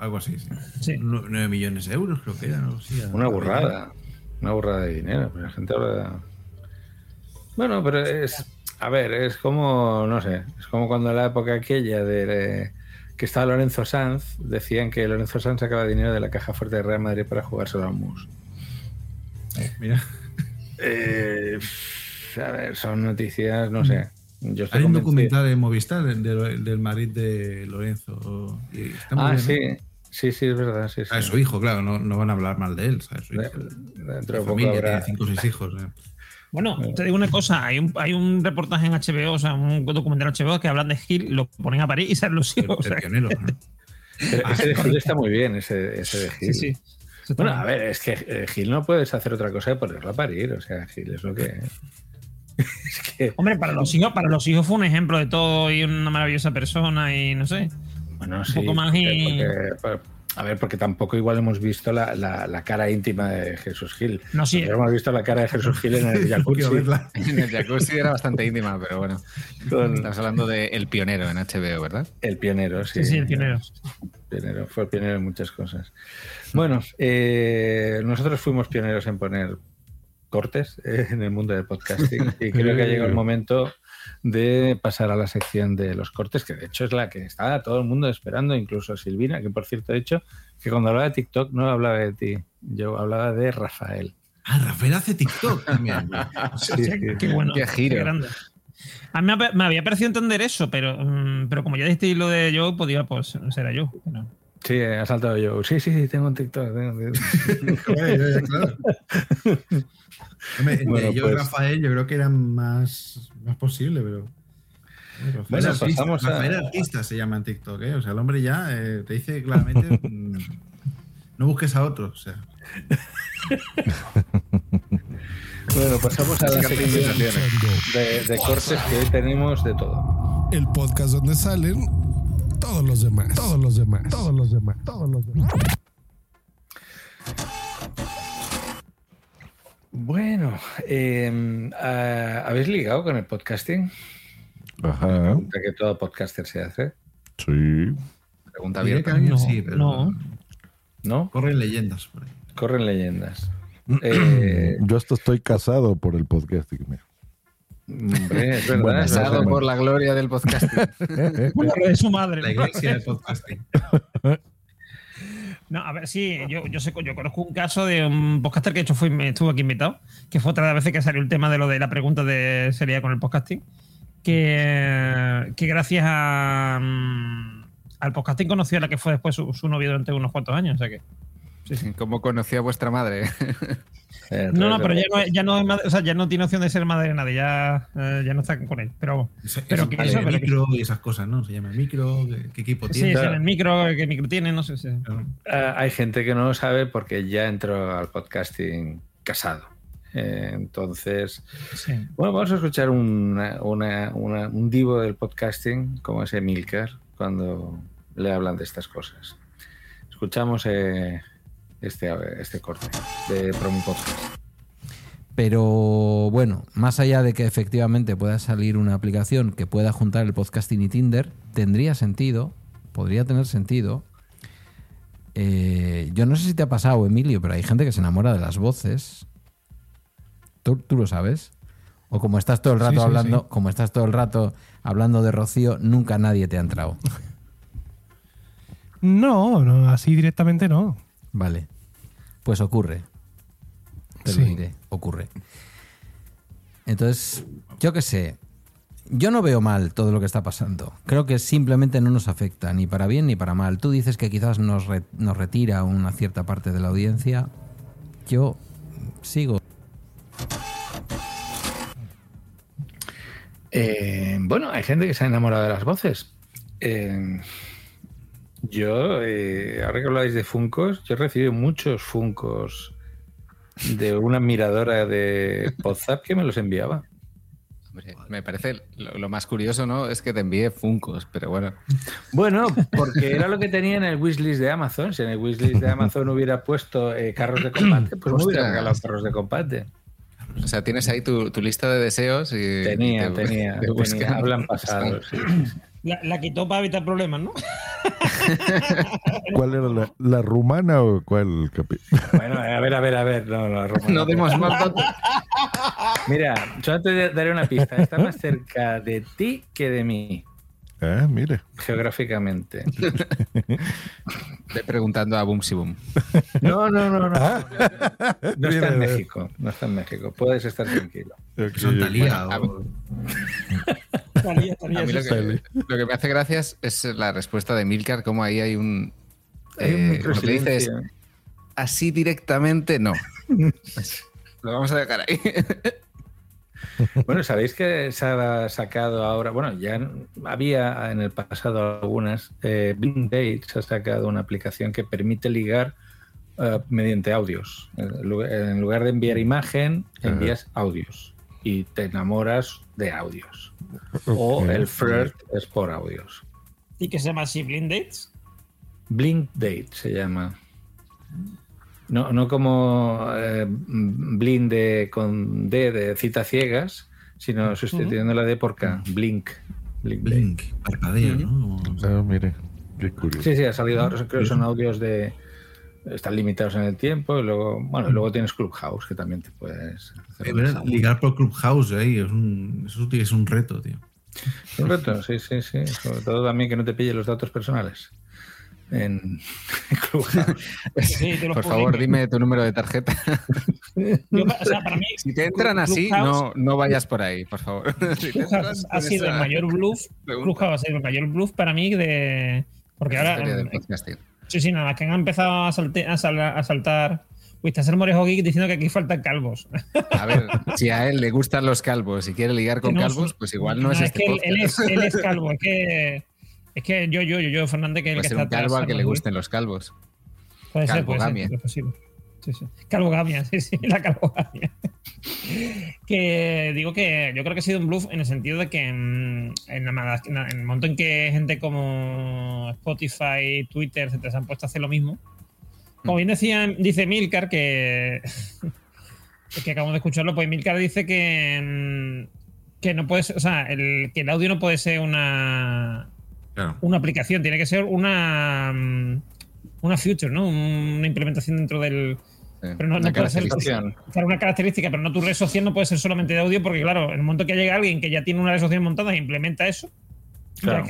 Algo así, sí. Sí. 9 millones de euros creo que era, ¿no? Sí, Una burrada. Una burrada de dinero. Pero la gente habla. Bueno, pero es. A ver, es como. No sé. Es como cuando en la época aquella de. que estaba Lorenzo Sanz, decían que Lorenzo Sanz sacaba dinero de la caja fuerte de Real Madrid para jugárselo al MUS. Mira. Eh, a ver, son noticias, no sé. Yo estoy Hay un documental en Movistar del, del- Madrid de Lorenzo. y está muy Ah, bien, sí. ¿eh? Sí, sí, es verdad. Sí, sí. A su hijo, claro, no, no van a hablar mal de él. ¿sabes? Su hijo. Dentro de poco familia, habrá- tiene cinco o seis hijos. ¿eh? Bueno, te digo una cosa, hay un, hay un reportaje en HBO, o sea, un documental en HBO que hablan de Gil, lo ponen a París y salen los hijos. o sea, pionero, ¿no? Pero ese de Gil está muy bien, ese, ese de Gil. Sí, sí. Bueno, a ver, es que eh, Gil no puedes hacer otra cosa que ponerlo a parir. O sea, Gil es lo que. (laughs) es que. Hombre, para los hijos, para los hijos fue un ejemplo de todo y una maravillosa persona y no sé. Bueno, un sí. poco más y. porque- porque- a ver, porque tampoco igual hemos visto la, la- la cara íntima de Jesús Gil. No, sí. Hemos visto la cara de Jesús Gil en el (laughs) jacuzzi. (laughs) En el jacuzzi era bastante íntima, pero bueno. Con- Estamos hablando de El Pionero en HBO, ¿verdad? El pionero, sí. Sí, sí, el pionero. Pionero, fue pionero en muchas cosas. Bueno, eh, nosotros fuimos pioneros en poner cortes eh, en el mundo del podcasting y creo que ha llegado el momento de pasar a la sección de los cortes, que de hecho es la que estaba todo el mundo esperando, incluso Silvina, que por cierto he dicho que cuando hablaba de TikTok no hablaba de ti, yo hablaba de Rafael. Ah, Rafael hace TikTok (laughs) también. Sí, sí. Qué bueno. Qué giro. grande. A mí me, ha- me había parecido entender eso, pero, mm, pero como ya dijiste lo de yo, podía pues será yo. pero- Sí, ha saltado yo. Sí, sí, sí, tengo un TikTok. tengo un (laughs) TikTok. Claro. (laughs) Hombre, Bueno, yo pues- y Rafael, yo creo que era más, más posible, pero. Rafael, Bueno, artista, pasamos a- Rafael artista se llama en TikTok, ¿eh? O sea, el hombre ya eh, te dice claramente. (laughs) mm, no busques a otro, o sea. (laughs) Bueno, pasamos a la sección de, de cortes que hoy tenemos de todo. El podcast donde salen todos los demás. Todos los demás. Todos los demás. Todos los demás. Bueno, eh, ah, ¿habéis ligado con el podcasting? Ajá. Pregunta que todo podcaster se hace. Sí. Pregunta abierta. No, sí, pero. no. ¿No? Corren leyendas por ahí. Corren leyendas. (clears throat) Eh, Yo hasta estoy casado por el podcasting. mira. hombre, es (laughs) verdad. Bueno, Casado por la gloria del podcast. Por (laughs) lo de su madre. La iglesia del podcasting. (laughs) No, a ver, sí, yo, yo, sé, yo conozco un caso de un podcaster que de hecho fue, me estuvo aquí invitado, que fue otra de las veces que salió el tema de lo de la pregunta de sería con el podcasting, que, que gracias a, mm, al podcasting conoció a la que fue después su, su novio durante unos cuantos años, o sea que... ¿Cómo conoció a vuestra madre? (laughs) No, no, pero ya no, ya no, es madre- o sea, ya no tiene opción de ser madre de nadie, ya, eh, ya no está con él. Pero, pero que Vale, eso, pero que- micro y esas cosas, ¿no? Se llama micro, qué, qué equipo sí, tiene. es en el micro, qué micro tiene, no sé. si- Ah, hay gente que no lo sabe porque ya entró al podcasting casado. Eh, entonces, bueno, vamos a escuchar una- una- una- un divo del podcasting como es Emilcar cuando le hablan de estas cosas. Escuchamos eh, este, este corte de Promo Podcast. Pero bueno, más allá de que efectivamente pueda salir una aplicación que pueda juntar el podcasting y Tinder, tendría sentido, podría tener sentido. Eh, yo no sé si te ha pasado, Emilio, pero hay gente que se enamora de las voces. ¿Tú, tú lo sabes? O como estás todo el rato Sí, sí, hablando, sí. como estás todo el rato hablando de Rocío, nunca nadie te ha entrado. (laughs) No, no, así directamente no. Vale. Pues ocurre. Te lo Sí. diré, ocurre. Entonces, yo qué sé. Yo no veo mal todo lo que está pasando. Creo que simplemente no nos afecta, ni para bien ni para mal. Tú dices que quizás nos, re- nos retira una cierta parte de la audiencia. Yo sigo. Eh, bueno, hay gente que se ha enamorado de las voces. Eh, yo, eh, ahora que habláis de Funcos, yo he recibido muchos Funcos de una admiradora de WhatsApp que me los enviaba. Hombre, me parece lo, lo más curioso, ¿no? Es que te envíe Funcos, pero bueno. Bueno, porque era lo que tenía en el wishlist de Amazon. Si en el wishlist de Amazon hubiera puesto eh, carros de combate, pues me hubiera regalado carros de combate. O sea, tienes ahí tu, tu lista de deseos y. Tenía, te- tenía, te tenía. buscan. Hablan pasado. sí. La, la quitó para evitar problemas, ¿no? (laughs) ¿Cuál era la, la rumana o cuál? capi- Bueno, a ver, a ver, a ver. No, (laughs) no, Roma, No demos más datos. Mira, yo te daré una pista. Está más cerca de ti que de mí, Ah, mire. geográficamente. Ve preguntando a Boom Si Boom. No, no, no, no. Ah. No está en. México. No está en México. Puedes estar tranquilo. Son Talía Bueno, o- A mí lo que, lo que me hace gracia es- la respuesta de Milcar, como ahí hay un. Hay un eh, que así directamente no. (laughs) Lo vamos a dejar ahí. (laughs) Bueno, sabéis que se ha sacado ahora, bueno, ya había en el pasado algunas, eh, Bing Dates ha sacado una aplicación que permite ligar eh, mediante audios. En lugar, en lugar de enviar imagen, envías audios y te enamoras de audios. O el flirt es por audios. ¿Y que se llama así Blind Dates? Blink Date se llama. No, no como eh, Blind de, con D de citas ciegas, sino sustituyendo la D por K. Blink. Blink. Blink, parpadeo, ¿no? Ah, mire. Qué curioso. Sí, sí, ha salido ahora. Creo que son audios de. Están limitados en el tiempo. Y luego, bueno, y luego tienes Clubhouse, que también te puedes. hacer Eh, ligar por Clubhouse ahí, es un, eso es un reto, tío. Un reto, sí, sí, sí. Sobre todo también que no te pille los datos personales. En Clubhouse. Sí, te los Por favor, dime tu número de tarjeta. Yo, o sea, para mí, (laughs) Si te entran así, no, no vayas por ahí, por favor. (laughs) Si Clubhouse ha sido el mayor bluff. pregunta. Clubhouse ha sido el mayor bluff para mí de. Porque ahora. Sí, sí, nada más que han empezado a, salte- a, sal- a saltar. Uy, está ser Morejo Geek diciendo que aquí faltan calvos. A ver, si a él le gustan los calvos y quiere ligar con no, calvos, pues igual no, es es este que él, es, él es (laughs) calvo. Es que. Es que yo, yo, yo, yo, Fernández, que es el que ser está un calvo al que le gusten los calvos. Puede ser, puede ser, es posible. Sí, sí. Calvogamia, (laughs) sí, sí, la calvogamia. Que digo que yo creo que ha sido un bluff en el sentido de que mm, en, la- en el momento en que gente como Spotify, Twitter, etcétera, se han puesto a hacer lo mismo. Como bien decía, dice Milcar que. (laughs) que acabamos de escucharlo, pues Milcar dice que. mm, que no puede ser. O sea, el, que el audio no puede ser una Claro. una aplicación, tiene que ser una mm, una feature, ¿no? Una implementación dentro del. Pero no, una no puede ser caracterización. claro, una característica, pero no tu red social no puede ser solamente de audio, porque claro, en el momento que llega alguien que ya tiene una red social montada e implementa eso, Claro.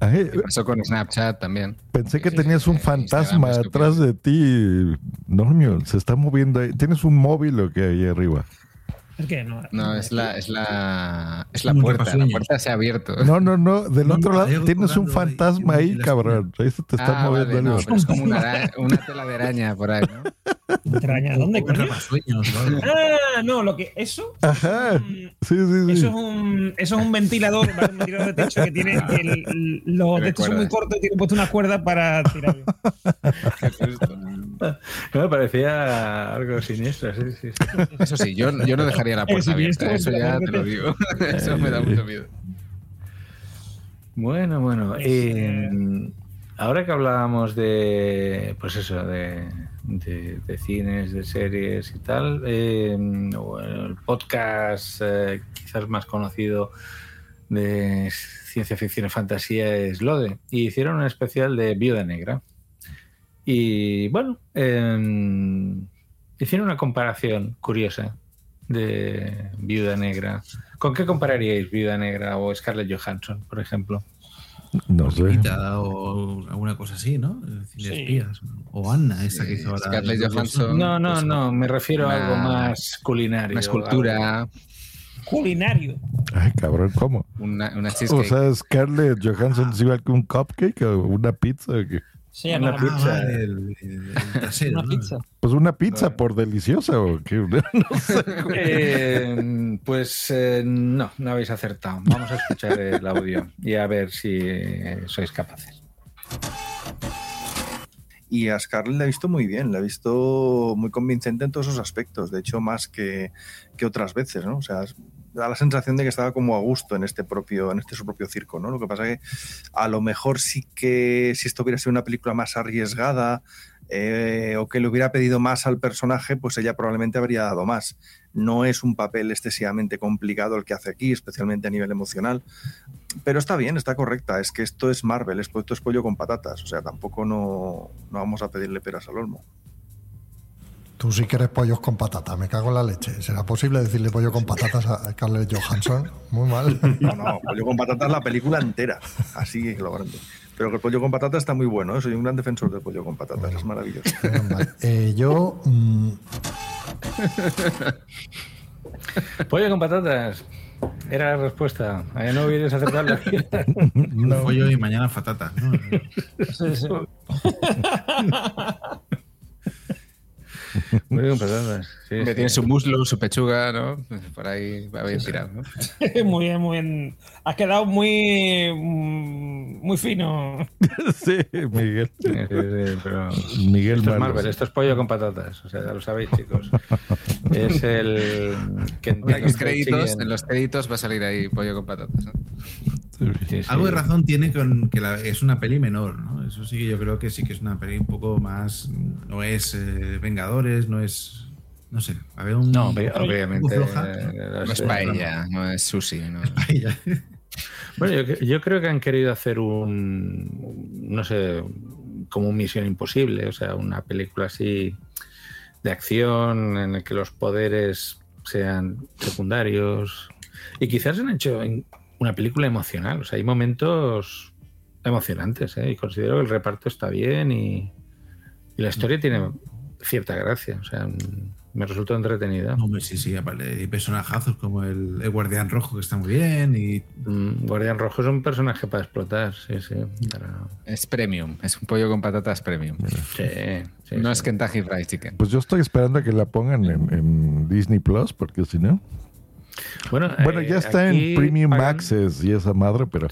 Ay, ¿Qué pasó con Snapchat también? Pensé que tenías un fantasma atrás de ti, Normio. Se está moviendo ahí. ¿Tienes un móvil o qué ahí arriba? ¿El qué? No, No, es la, es la, es la puerta. La puerta se ha abierto. No, no, no. Del otro no, lado tienes un ahí, fantasma ahí, cabrón. Ahí se te está Ah, moviendo vale, no, algo. pero es como una, una tela de araña por ahí, ¿no? ¿dónde? ¿no? Ah, no, lo que. Eso. Ajá. Sí, sí, sí. Eso es un, eso es un ventilador, ¿vale? un ventilador de techo que tiene que el- (laughs) los techos son muy cortos y tiene puesto una cuerda para tirar. (laughs) No me parecía algo siniestro, sí, sí. sí. Eso sí, yo, yo no dejaría la puerta abierta. Eso ya te lo digo. (laughs) Eso me da mucho miedo. Bueno, bueno. eh, ahora que hablábamos de, pues eso, de, de- de cines, de series y tal, eh, bueno, el podcast eh, quizás más conocido de ciencia ficción y fantasía es Lode. Y hicieron un especial de Viuda Negra. Y bueno, eh, hicieron una comparación curiosa de Viuda Negra. ¿Con qué compararíais Viuda Negra o Scarlett Johansson, por ejemplo? No sé. Quita o alguna cosa así, ¿no? Cine de espías. O Anna, esa que hizo ahora. Scarlett Johansson. No, no, pues, no, me refiero a algo más culinario. Una escultura, algo- Culinario. Ay, cabrón, ¿cómo? una, una O sea, Scarlett Johansson es igual que un cupcake o una pizza. o qué? Sí, Una no, pizza. El, el- el trasero, Una ¿no? pizza. Pues una pizza por deliciosa o qué. (laughs) No sé. Eh, pues eh, no, no habéis acertado. Vamos a escuchar el audio y a ver si eh, sois capaces. Y a Scarlett la he visto muy bien, la he visto muy convincente en todos esos aspectos, de hecho más que, que otras veces, ¿no? O sea, da la sensación de que estaba como a gusto en este propio, en este su propio circo, ¿no? Lo que pasa que a lo mejor sí que si esto hubiera sido una película más arriesgada eh, o que le hubiera pedido más al personaje, pues ella probablemente habría dado más. No es un papel excesivamente complicado el que hace aquí, especialmente a nivel emocional, pero está bien, está correcta. Es que esto es Marvel, esto es pollo con patatas. O sea, tampoco no, no vamos a pedirle peras al olmo. Tú sí que eres pollos con patatas, me cago en la leche. ¿Será posible decirle pollo con patatas a Scarlett Johansson? Muy mal. (laughs) No, no, pollo con patatas la película entera. Así es lo grande. Pero que el pollo con patatas está muy bueno. ¿eh? Soy un gran defensor del pollo con patatas. Es maravilloso. Eh, yo. mm, (laughs) Pollo con patatas. Era la respuesta. Eh, no hubierais acertado la (laughs) Un pollo y mañana fatata. ¿no? Sí, sí. Pollo con patatas. Sí, sí. Tiene su muslo, su pechuga, ¿no? Por ahí va bien tirado, ¿no? (laughs) muy bien, muy bien. Has quedado muy, mm, muy fino. (laughs) Sí, Miguel. Sí, sí, sí, pero Miguel esto es. Marvel, esto es pollo con patatas. O sea, ya lo sabéis, chicos. Es el. (laughs) que En los créditos, en los créditos va a salir ahí pollo con patatas. ¿no? Sí, sí. Algo de razón tiene con que la- es una peli menor, ¿no? Eso sí, yo creo que sí que es una peli un poco más. No es eh, Vengadores, no es. No sé, a ver un. No, un obviamente. floja. eh, No es paella, no es sushi. No. Paella. (laughs) Bueno, yo, yo creo que han querido hacer un, no sé, como un Misión Imposible, o sea, una película así de acción en el que los poderes sean secundarios. Y quizás han hecho en- una película emocional, o sea, hay momentos emocionantes, ¿eh? y considero que el reparto está bien y, y la historia tiene cierta gracia, o sea, me resultó entretenida. Hombre, sí, sí, aparte, hay personajazos como el, el Guardián Rojo que está muy bien y. Mm, Guardián Rojo es un personaje para explotar, sí, sí. para- Es premium, es un pollo con patatas premium. Sí, sí, no sí. es Kentucky Fried Chicken. Pues yo estoy esperando a que la pongan en, en Disney Plus, porque si no. Bueno, Bueno, eh, ya está aquí en Premium pagan- Access y esa madre, pero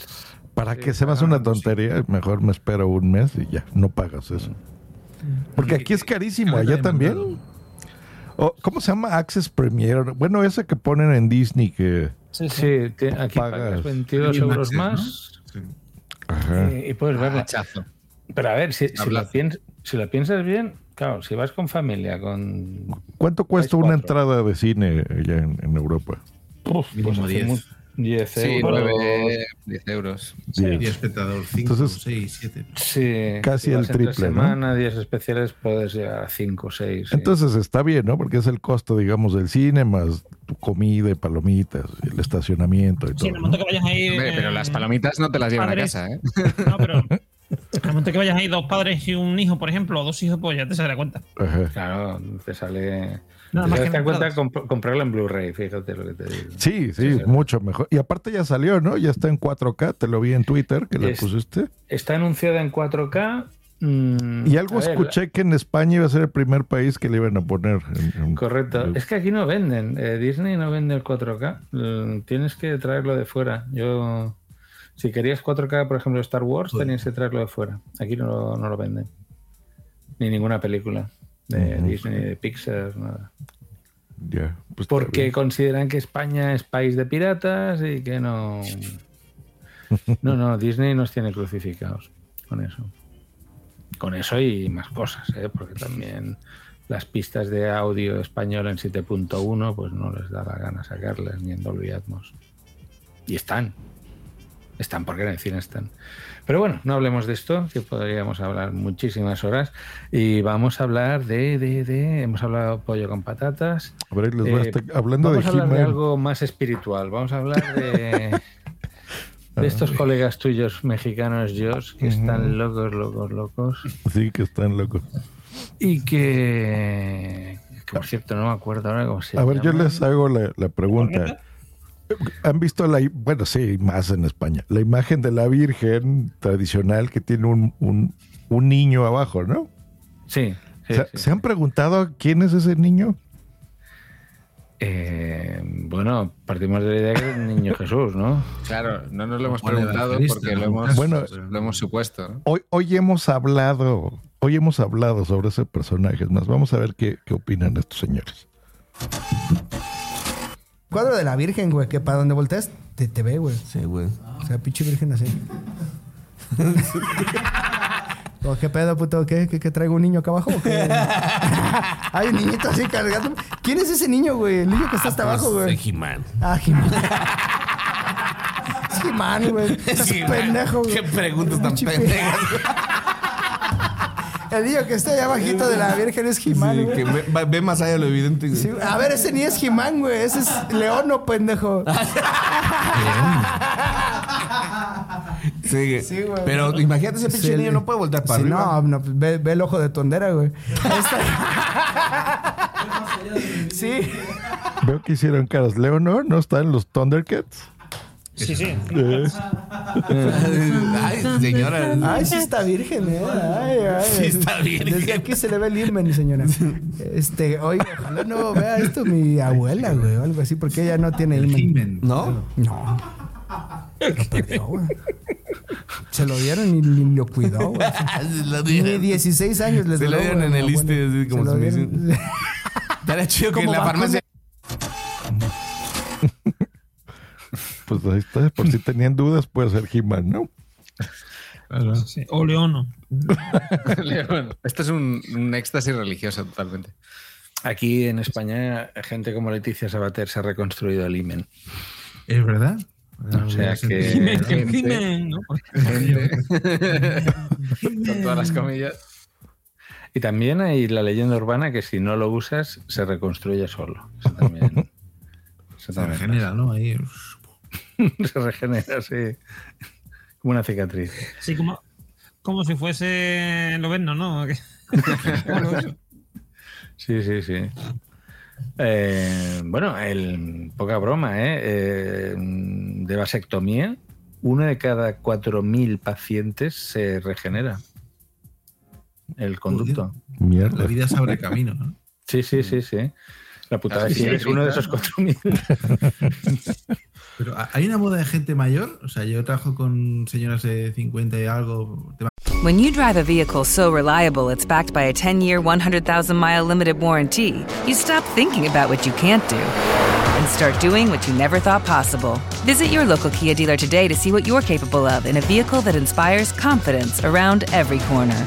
para Sí, que se me hace una tontería, mejor me espero un mes y ya, no pagas eso. Porque aquí es carísimo, allá también. O, ¿Cómo se llama Access Premier? Bueno, ese que ponen en Disney que Sí, sí, te- aquí pagas 22 Premium euros Access, ¿no? más Sí. Ajá. y, y puedes verla. Hachazo. Pero a ver, si, si, lo piensas bien, claro, si vas con familia, con... ¿Cuánto cuesta una entrada de cine allá en, en Europa? Uf, pues Mínimo hace, 10. mu- 10 Sí, euros. 9, 10 euros. Diez. Y espectador 5, Entonces- 6, 7. Sí, Casi si el vas entre triple, ¿no? semana, días especiales, puedes llegar a 5 o 6. Entonces está bien, ¿no? Porque es el costo, digamos, del cine más tu comida y palomitas, el estacionamiento y Sí, todo. en el ¿no? momento que vayas ahí. Hombre, pero eh, las palomitas no te las llevan a casa, ¿eh? (laughs) No, pero. En el momento que vayas ahí dos padres y un hijo, por ejemplo, o dos hijos, pues ya te saldrá cuenta. Ajá. Claro, te sale. Nada te más que en cuenta comp- comprarlo en Blu-ray, fíjate lo que te digo. Sí, sí, mucho mejor. Y aparte ya salió, ¿no? Ya está en 4K, te lo vi en Twitter que le pusiste. Está anunciada en 4K. mm, Y algo ver, escuché que en España iba a ser el primer país que le iban a poner. en- en- Correcto. Es que aquí no venden. eh, Disney no vende el 4K. Mm, Tienes que traerlo de fuera. Yo, si querías 4K, por ejemplo, Star Wars, tenías que traerlo de fuera. Aquí no, no lo venden. Ni ninguna película de Ujú. Disney, de Pixar, nada. Pues Porque consideran que España es país de piratas y que no. No, no, Disney nos tiene crucificados con eso. Con eso y más cosas, ¿eh? porque también las pistas de audio español en 7.1 pues no les da la gana sacarlas ni en Dolby Atmos. Y están. Están porque en el cine están. Pero bueno, no hablemos de esto, que podríamos hablar muchísimas horas. Y vamos a hablar de, de, de hemos hablado pollo con patatas. A ver, les voy a Eh, estar- hablando vamos de a hablar de algo más espiritual. Vamos a hablar de, (laughs) de estos colegas tuyos mexicanos, Josh, que están locos, locos, locos. Sí, que están locos. Y que, que, por cierto, no me acuerdo ahora cómo se A ver, yo les hago la, la pregunta. ¿Han visto la, bueno, sí, más en España, la imagen de la Virgen tradicional que tiene un, un, un niño abajo, ¿no? Sí. sí, ¿Se, sí. se han preguntado quién es ese niño? Eh, bueno, partimos de la idea que es el niño Jesús, ¿no? Claro, no nos lo hemos preguntado porque lo hemos, Bueno. lo hemos supuesto. ¿no? Hoy, hoy hemos hablado, hoy hemos hablado sobre ese personaje. Es más, vamos a ver qué, qué opinan estos señores. Cuadro de la Virgen, güey, que para donde volteas te, te ve, güey. Sí, güey. O sea, pinche Virgen así. (laughs) ¿O ¿Qué pedo, puto? ¿Qué, ¿Qué, qué traigo un niño acá abajo? o qué? (laughs) Hay un niñito así cargando. ¿Quién es ese niño, güey? El niño que está hasta abajo, güey. He-Man. Ah, Jimán. (laughs) Es Jimán, güey. Es He-Man. pendejo, güey. Qué preguntas tan Pinche pendejas. El niño que está allá abajito de la Virgen es Jimán, Sí, güey. que ve, más allá de lo evidente. güey. Sí, a ver, ese ni es Jimán, güey. Ese es Leono, pendejo. (laughs) Sí, Sí, güey. Pero imagínate ese pinche Sí, niño no puede voltear para sí, arriba. No, no, ve, ve el ojo de tondera, güey. (laughs) sí. Veo que hicieron caras. Leonor no está en los Thundercats. Sí, sí. Eh, Ay, señora. Ay, sí está virgen, eh. Ay, ay. Sí está virgen. Desde aquí se le ve el irmen, señora. Este, oye, ojalá no vea esto mi abuela, güey, o algo así, porque ella no tiene irmen. ¿No? No. Lo perdió, güey. Se lo dieron y ni lo cuidó, güey. (laughs) Se lo Ni dieron. 16 años les Se lo dieron en el abuela. así como Se me dieron- dice. (laughs) Estaría chido que en la farmacia. (laughs) pues ahí está. Por si tenían dudas, puede ser He-Man, ¿no? Sí, O Leono. León. (laughs) Esto es un, un éxtasis religioso totalmente. Aquí en España, gente como Leticia Sabater se ha reconstruido el imen. ¿Es verdad? O sea que. ¿no? Gente. (laughs) Con todas las comillas. Y también hay la leyenda urbana que si no lo usas, se reconstruye solo. Eso también. eso (laughs) Se también regenera, ¿no? Ahí. (laughs) se regenera, sí. Como una cicatriz. Sí, como, como si fuese Loberno, ¿no? (laughs) Sí, sí, sí. Eh, bueno, el, poca broma, ¿eh? Eh, De vasectomía, uno de cada 4.000 pacientes se regenera el conducto. Mierda. La vida se abre camino, ¿no? Sí, sí, sí, sí. La putada Ah, es sí, sí, uno de esos 4.000. (laughs) Pero hay una de gente mayor. O sea, yo trabajo con señoras de 50 y algo. When you drive a vehicle so reliable it's backed by a 10 year, 100,000 mile limited warranty, you stop thinking about what you can't do and start doing what you never thought possible. Visit your local Kia dealer today to see what you're capable of in a vehicle that inspires confidence around every corner.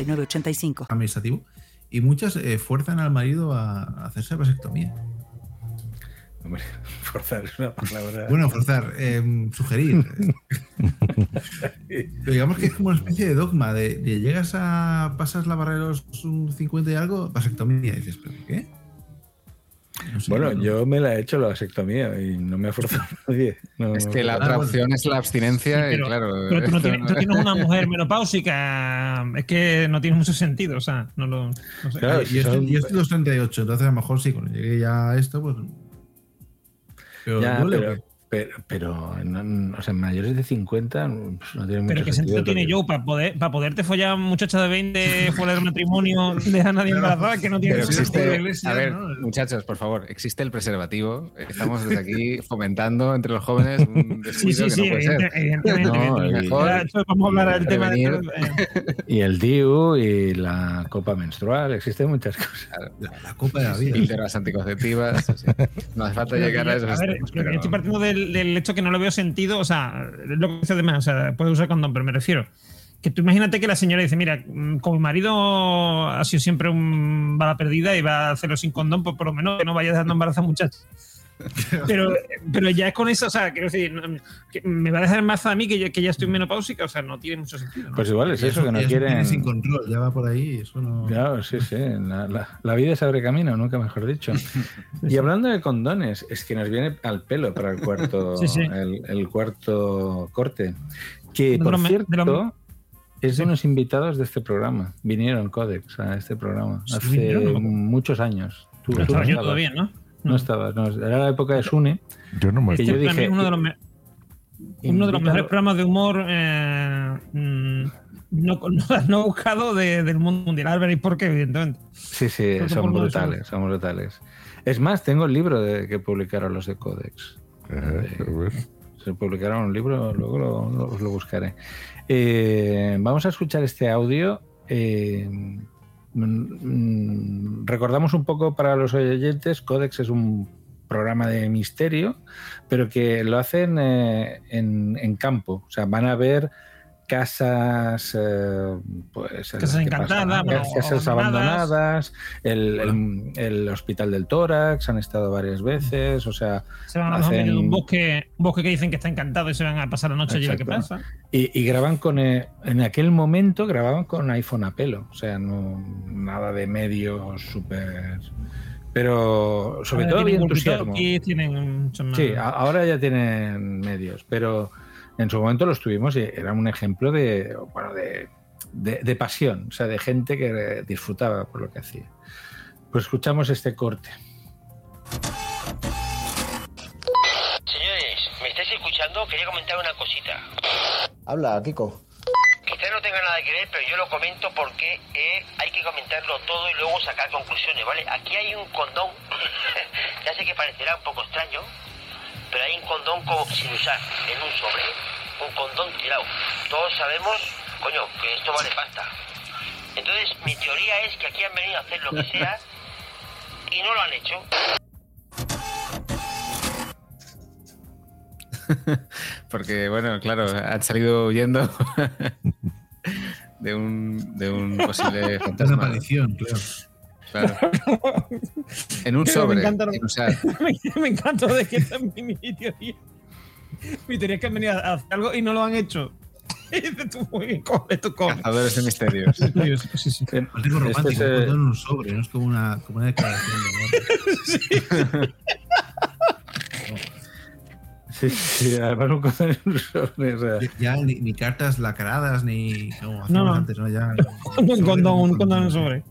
906985. administrativo y muchas eh, fuerzan al marido a hacerse vasectomía. Hombre, (laughs) forzar es una palabra. Bueno, forzar, eh, sugerir. (laughs) Pero digamos que es como una especie de dogma de, de llegas a pasas la barrera de los un 50 y algo, vasectomía. Y dices, ¿pero qué? No sé, bueno, no- yo me la he hecho la vasectomía y no me ha forzado (laughs) nadie. No, Es que la no- otra opción es la abstinencia pero, y claro. pero tú, no tienes, no- tú tienes una (laughs) mujer menopáusica, es que no tiene mucho sentido, o sea, no lo. no sé. Claro, yo, estoy, yo estoy los 38, entonces a lo mejor sí, cuando llegue ya a esto, pues. Pero Ya, duele, pero, ¿o qué? Pero, pero, no- no- o sea, mayores de 50 pues, no tiene Pero mucho qué sentido tiene porque- yo para poder para poderte follar muchacha de 20 fuera del matrimonio, dejar a nadie embarazada, que no tiene Pero existe, sentido. a ver, muchachos, por favor, existe el preservativo. Estamos desde aquí (laughs) fomentando entre los jóvenes un Sí, sí, que sí, no puede ser. evidente- evidentemente. No, evidentemente. y- Mejor vamos a hablar del tema de. Y el DIU (laughs) y la copa menstrual, existen muchas cosas. La, copa de la vida. Píldoras anticonceptivas. No hace falta Pero llegar a yo- a ver, pero pero- estoy partiendo del, del hecho que no le veo sentido, o sea, lo que dice además, o sea, puede usar condón, pero me refiero que tú imagínate que la señora dice, mira, mm, como mi marido ha sido siempre un bala perdida y va a hacerlo sin condón, pues por lo menos que no vaya dejando embarazada muchachas. (laughs) Pero, pero ya es con eso, o sea, quiero decir, no, que me va a dejar embarazada a mí que, yo- que ya estoy menopáusica, o sea, no tiene mucho sentido. ¿no? Pues igual es eso, que no viene quieren. sin control, ya va por ahí, eso no. Claro, sí, sí. La, la- la vida se abre camino, nunca mejor dicho. (laughs) Y hablando de condones, es que nos viene al pelo para el cuarto, (laughs) Sí, sí. El, el cuarto corte. Que, por cierto, de lo- es de unos invitados de este programa. Vinieron Codex a este programa hace vinieron, ¿no? muchos años. Tú, tú estabas. todavía, ¿no? No estabas, no, era la época de Sune. Yo no me que yo dije, es uno de los, me- uno de los invítalo- mejores programas de humor eh, mm, no, (laughs) no, no buscado de- del mundo mundial. Ahora veréis por qué, evidentemente. Sí, sí, Porque son brutales, son brutales. Es más, tengo el libro de, que publicaron los de Codex. Eh, se publicaron un libro, luego lo, lo- os lo buscaré. Eh, vamos a escuchar este audio. eh, mm, mm, recordamos un poco para los oyentes, Codex es un programa de misterio, pero que lo hacen eh, en, en campo. O sea, van a ver casas eh, pues en Casas que encantadas, casas abandonadas. abandonadas el, el- el hospital del tórax han estado varias veces o sea Se van a hacen- de un bosque, un bosque que dicen que está encantado y se van a pasar la noche allí Exacto. pasa. Y, y graban con. eh, en aquel momento grababan con iPhone a pelo. O sea, no nada de medios súper. Pero sobre todo había tienen entusiasmo. tienen Sí, ahora ya tienen medios, pero en su momento los tuvimos y era un ejemplo de, bueno, de, de- de pasión, o sea, de gente que disfrutaba por lo que hacía. Pues escuchamos este corte. Señores, ¿me estáis escuchando? Quería comentar una cosita. Habla, Kiko. Quizás no tenga nada que ver, pero yo lo comento porque eh, hay que comentarlo todo y luego sacar conclusiones, ¿vale? Aquí hay un condón, (coughs) ya sé que parecerá un poco extraño, pero hay un condón como sin usar, en un sobre, un condón tirado. Todos sabemos, coño, que esto vale pasta. Entonces, mi teoría es que aquí han venido a hacer lo que sea y no lo han hecho. (laughs) Porque, bueno, claro, han salido huyendo (laughs) de un, de un posible (laughs) fantasma. Una aparición, claro. Claro. (laughs) En un sobre. Me encanta, (laughs) me, me encanta de que esta es mi, mi teoría. Mi teoría es que han venido a hacer algo y no lo han hecho. (laughs) Y dices tú, muy bien, coge tu coge. Cazadores de misterios. Sí, sí. Algo romántico, Este es, eh, un en un sobre, no es como una, como una declaración de amor. Sí, sí, además un un sobre, o sea. Ya ni, ni cartas lacradas, ni como hacíamos No, no. antes, ¿no? Ya, un condón, un condón en sobre.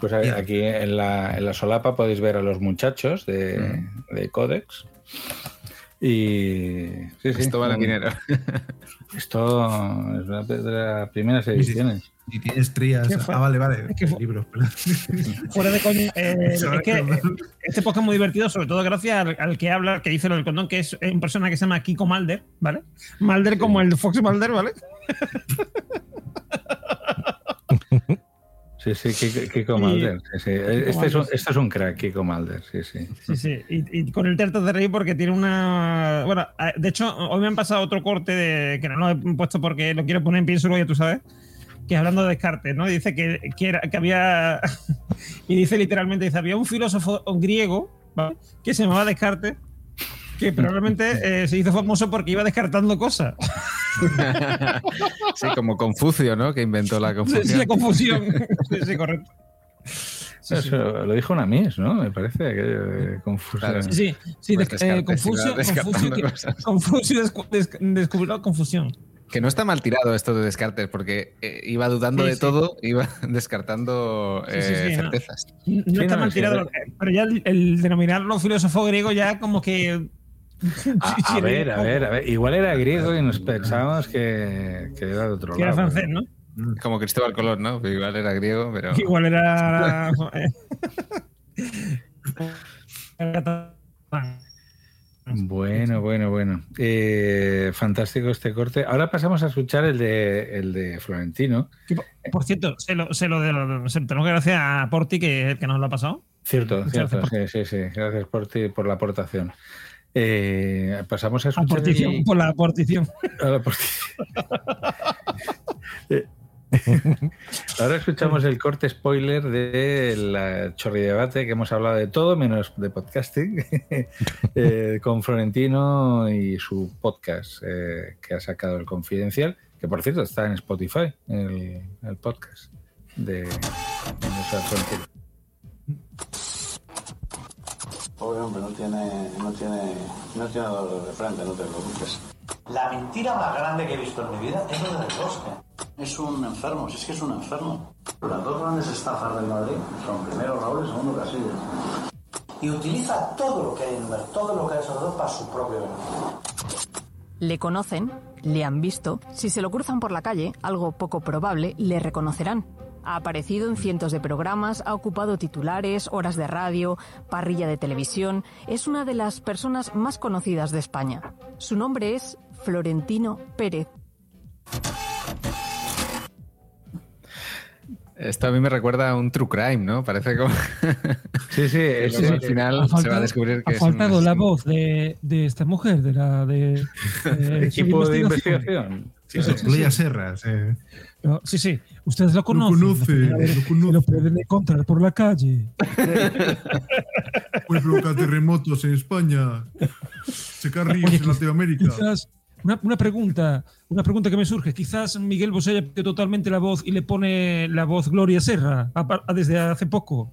Pues aquí en la, en la solapa podéis ver a los muchachos de, de Codex. Y. Sí, sí, Esto vale un- dinero. (laughs) Esto es una de las primeras sí. ediciones. Y tienes trías. Ah, vale, vale. Es que Libros. (laughs) Fuera de coña, eh, (laughs) es que es eh, este podcast es muy divertido, sobre todo gracias al, al que habla, que dice lo del condón, que es una persona que se llama Kiko Malder, ¿vale? Malder como el Fox Malder, ¿vale? Sí, sí, Kiko, Y- Malder. sí, sí. Este, es un, este es crack, Kiko Malder, sí, sí. Sí, sí. Y, y con el terto de reír porque tiene una. Bueno, de hecho, hoy me han pasado otro corte de que no lo he puesto porque lo quiero poner en pienso ya tú sabes. Que hablando de Descartes, ¿no? Dice que, que, era- que había. (laughs) y dice literalmente: dice, había un filósofo griego ¿vale? que se llamaba Descartes que probablemente eh, se hizo famoso porque iba descartando cosas. Sí, como Confucio, ¿no? Que inventó la confusión. sí, la confusión. Sí, sí, correcto. Eso lo dijo una Miss, ¿no? Me parece aquello de confusión. Sí, sí, sí Pues eh, Confucio, Confucio, que-. Confucio descu- descubrió la confusión. Que no está mal tirado esto de Descartes, porque eh, iba dudando Sí, de sí. todo, iba (laughs) descartando Sí, sí, eh, sí, ¿no? certezas. No Sí, está no, mal tirado, pero ya el, el denominarlo filósofo griego ya como que... (laughs) A, Sí, a sí, ver, a ver, a ver. Igual era griego y nos pensábamos que, que era de otro Que era lado. francés, ¿no? Como Cristóbal Colón, ¿no? Igual era griego, pero. (laughs) Igual era... (laughs) Bueno, bueno, bueno. Eh, fantástico este corte. Ahora pasamos a escuchar el de, el de Florentino. Por- cierto, se lo, se lo, de- se- tenemos que agradecer a Porti que es el que nos lo ha pasado. Cierto, cierto. gracias Sí, sí, sí. Gracias por, ti, por la aportación. Eh, pasamos a escuchar. Por la a. Eh, (laughs) Ahora escuchamos el corte spoiler de la Chorri Debate, que hemos hablado de todo menos de podcasting, (laughs) eh, con Florentino y su podcast eh, que ha sacado el Confidencial, que por cierto está en Spotify, el, el podcast de, de Florentino. Pobre hombre, no tiene, no tiene, no tiene dolor de frente, no te preocupes. La mentira más grande que he visto en mi vida es lo del bosque. Es un enfermo, si es que es un enfermo. Las dos grandes estafas del Madrid son primero Raúl y segundo Casillas. Y utiliza todo lo que hay en el todo lo que hay alrededor para su propio beneficio. Le conocen, le han visto. Si se lo cruzan por la calle, algo poco probable, le reconocerán. Ha aparecido en cientos de programas, ha ocupado titulares, horas de radio, parrilla de televisión. Es una de las personas más conocidas de España. Su nombre es Florentino Pérez. Esto a mí me recuerda a un true crime, ¿no? Parece como. (laughs) Sí, sí, (laughs) es- al sí. final Ha se va a faltado- descubrir que ha es un faltado la asesino. voz de, de esta mujer, de la de, de su (laughs) Equipo de investigación. Sí, sí, eh. No, sí, sí, ustedes lo conocen. conoce, A ver, Lo pueden encontrar por la calle. (laughs) Pues provoca terremotos en España. Secar ríos Oye, en Latinoamérica. Quizás, una, una pregunta, una pregunta que me surge. Quizás Miguel Bosé haya totalmente la voz y le pone la voz Gloria Serra a- a- desde hace poco.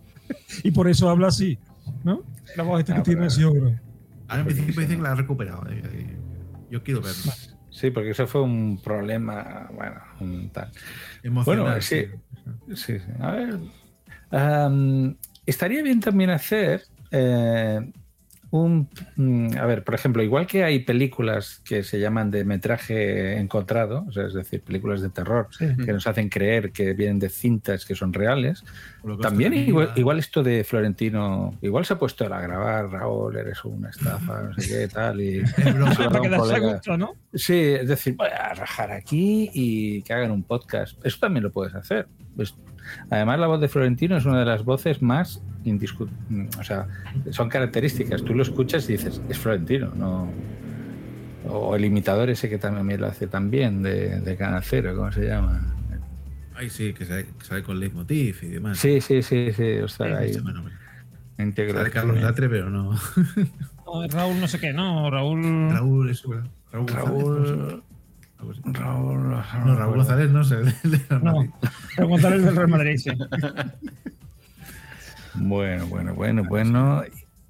Y por eso habla así, ¿no? La voz esta que tiene así ahora. Ahora me dicen, que la ha recuperado. eh, eh. Yo quiero verlo. Sí, porque eso fue un problema, bueno, un tal. Emocional, Bueno, sí. sí, sí. A ver. estaría bien también hacer eh, un. mm, A ver, por ejemplo, igual que hay películas que se llaman de metraje encontrado, o sea, es decir, películas de terror Sí. que nos hacen creer que vienen de cintas que son reales, también igual, esto de Florentino, igual se ha puesto a grabar, Raúl, eres una estafa, no sé qué, tal, y (laughs) gusto, ¿no? Sí, es decir, voy a rajar aquí y que hagan un podcast. Eso también lo puedes hacer. Pues, además, la voz de Florentino es una de las voces más indiscutibles. O sea, son características. Tú lo escuchas y dices, es Florentino, no. O el imitador ese que también lo hace también de, de Canal Cero, ¿cómo se llama? Ay, sí, que sale, que sale con leitmotiv y demás. Sí, sí, sí, sí. O sea, Sí, ahí. Sale Carlos Latre, pero no. (laughs) No, Raúl no sé qué, ¿no? Raúl... Raúl, eso, ¿verdad? Raúl. Raúl. Raúl. No, Raúl González no sé. No. Raúl González del Real Madrid, sí. (laughs) Bueno, bueno, bueno, bueno.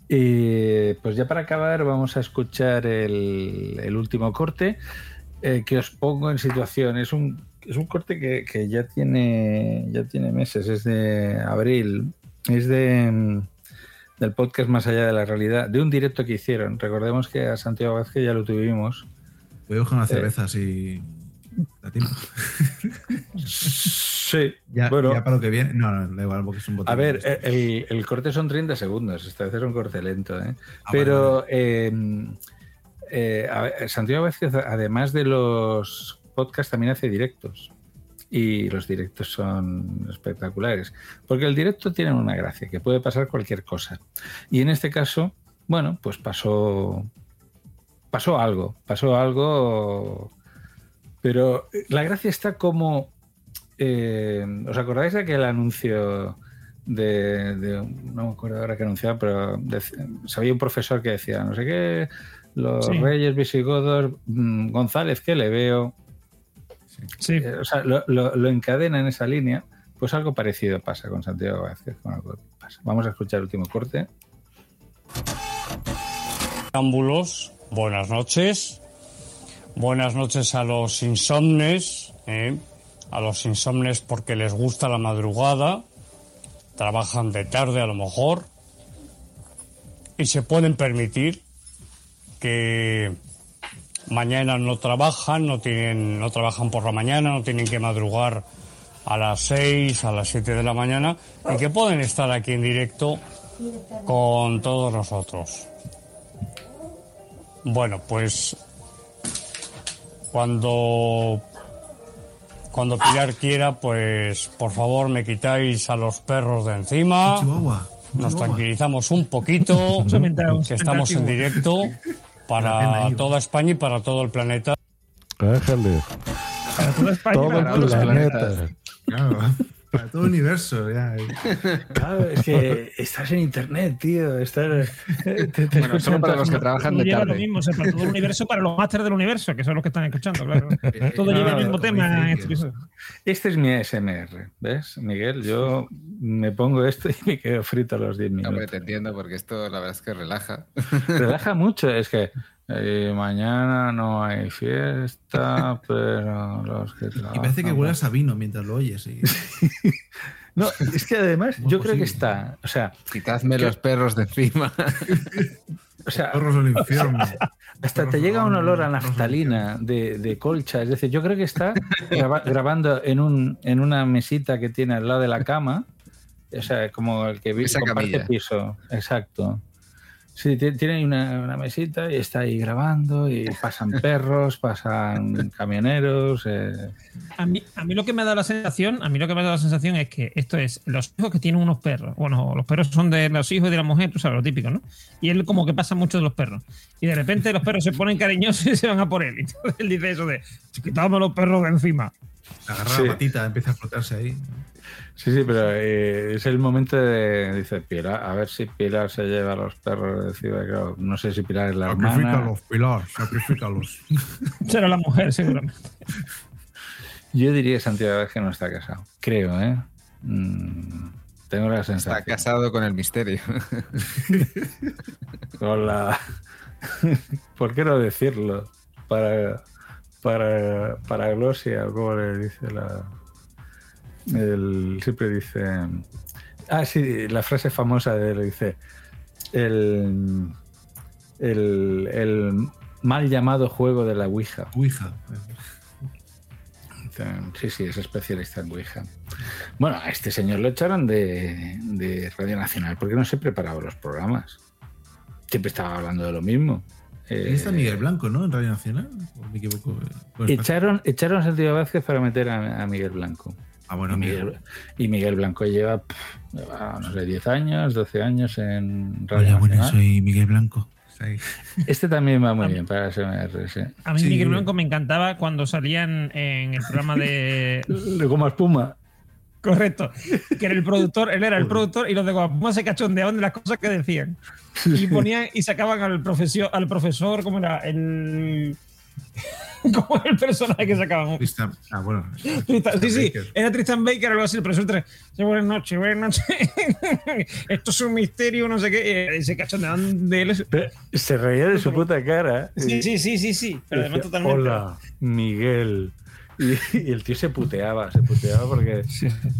Y pues ya para acabar vamos a escuchar el, el último corte eh, que os pongo en situación. Es un, es un corte que, que ya tiene ya tiene meses, es de abril, es de mm, del podcast Más allá de la realidad, de un directo que hicieron. Recordemos que a Santiago Vázquez ya lo tuvimos. Voy a buscar una Eh, cerveza si. ¿Da tiempo? Sí, Ya, bueno. ya para lo que viene. No, no, da igual porque es un botón. A ver, eh, el, el corte son 30 segundos, esta vez es un corte lento, ¿eh? Ah, Pero eh, eh, ver, Santiago Vázquez, además de los podcasts, también hace directos. Y los directos son espectaculares. Porque el directo tiene una gracia, que puede pasar cualquier cosa. Y en este caso, bueno, pues pasó. Pasó algo. Pasó algo. Pero la gracia está como. eh, ¿Os acordáis de aquel anuncio de, de- No me acuerdo ahora qué anunciaba, pero dec- sabía un profesor que decía, no sé qué, los Sí. reyes visigodos, mm, González, que le veo. Eh, o sea, lo, lo- lo encadena en esa línea. Pues algo parecido pasa con Santiago Vázquez. con algo que pasa. Vamos a escuchar el último corte. Ámbulos, buenas noches. Buenas noches a los insomnes, ¿eh? a los insomnes porque les gusta la madrugada, trabajan de tarde a lo mejor y se pueden permitir que mañana no trabajan, no tienen, no trabajan por la mañana, no tienen que madrugar a las 6, a las 7 de la mañana y que pueden estar aquí en directo con todos nosotros. Bueno, pues cuando cuando Pilar quiera, pues por favor me quitáis a los perros de encima. Nos tranquilizamos un poquito, que estamos en directo para toda España y para todo el planeta. Para toda España, Todo para el todos los planeta. Para todo el universo. Ya. Claro, es que estás en internet, tío. Estás, te, te Bueno, solo para los que trabajan Todo de lleva lo tarde. mismo, o sea, para todo el universo, para los másteres del universo, que son los que están escuchando, claro. (laughs) Todo No, lleva el no, mismo tema este episodio. Este es mi ASMR, ¿ves, Miguel? Yo me pongo esto (laughs) y me quedo frito a los 10 Hombre, minutos. te entiendo, porque esto la verdad es que relaja. Relaja mucho, es que eh, mañana no hay fiesta, (laughs) pero los que Y parece que huelas a vino mientras lo oyes. y- (laughs) No, es que además yo creo que está, o sea, Quitadme que- los perros de encima. (laughs) o sea, Perros del infierno. hasta te llega un olor a naftalina de, de colcha. Es decir, yo creo que está graba- grabando en, un, en una mesita que tiene al lado de la cama. O sea, como el que vi- Esa comparte camilla. piso. Exacto. Sí, ti- tiene ahí una, una mesita y está ahí grabando y pasan (laughs) perros, pasan camioneros. eh, A mí, a mí lo que me ha dado la sensación, a mí lo que me ha dado la sensación es que esto es los hijos que tienen unos perros. Bueno, los perros son de los hijos de la mujer, tú sabes, lo típico, ¿no? Y él como que pasa mucho de los perros. Y de repente los perros se ponen cariñosos y se van a por él. Y (laughs) entonces él dice eso de, quitadme los perros de encima. Agarra Sí. la patita, empieza a frotarse ahí. Sí, sí, pero eh, es el momento de. Dice Pilar, a ver si Pilar se lleva a los perros de. Claro, no sé si Pilar es la hermana. Sacrifícalos, Pilar, sacrifícalos. (laughs) Será la mujer, seguramente. Yo diría que Santiago Vázquez no está casado. Creo, ¿eh? Mm, tengo la Está sensación. casado con el misterio. (laughs) Con la... (laughs) ¿Por qué no decirlo? Para, para, para Glosia, como le dice la... El, siempre dice... Ah, sí, la frase famosa de él dice... El, el, el mal llamado juego de la Ouija. Ouija. Sí, sí, es especialista en Ouija. Bueno, a este señor lo echaron de, de Radio Nacional porque no se preparaba los programas. Siempre estaba hablando de lo mismo. Eh, Ahí está Miguel Blanco, ¿no? En Radio Nacional. ¿O me equivoco? Echaron, echaron a Santiago Vázquez para meter a, a Miguel Blanco. Ah, bueno, y Miguel, y Miguel Blanco lleva, pff, lleva, no sé, 10 años, 12 años en Radio Hola, buenas, Nacional. soy Miguel Blanco. (laughs) Este también va muy bien para SMR, sí. A mí Sí. Miguel Blanco me encantaba cuando salían en el programa de... (laughs) De Goma Espuma. Correcto. (laughs) Que era el productor, él era el productor y los de Guapuma se cachondeaban de las cosas que decían. Y ponían y sacaban al profesor, al profesor, ¿cómo era? El. (laughs) ¿Cómo era el personaje que sacaban? Tristan- Ah, bueno. Tristan- sí, sí, Baker. era Tristan Baker, algo así, el profesor tres. Sí, buenas noches, buenas noches. (laughs) Esto es un misterio, no sé qué. Y se cachondeaban de él. Pero Se reía de su puta cara. Sí, sí, sí, sí, sí. Pero además totalmente. Hola, Miguel. (laughs) Y, y el tío se puteaba, se puteaba porque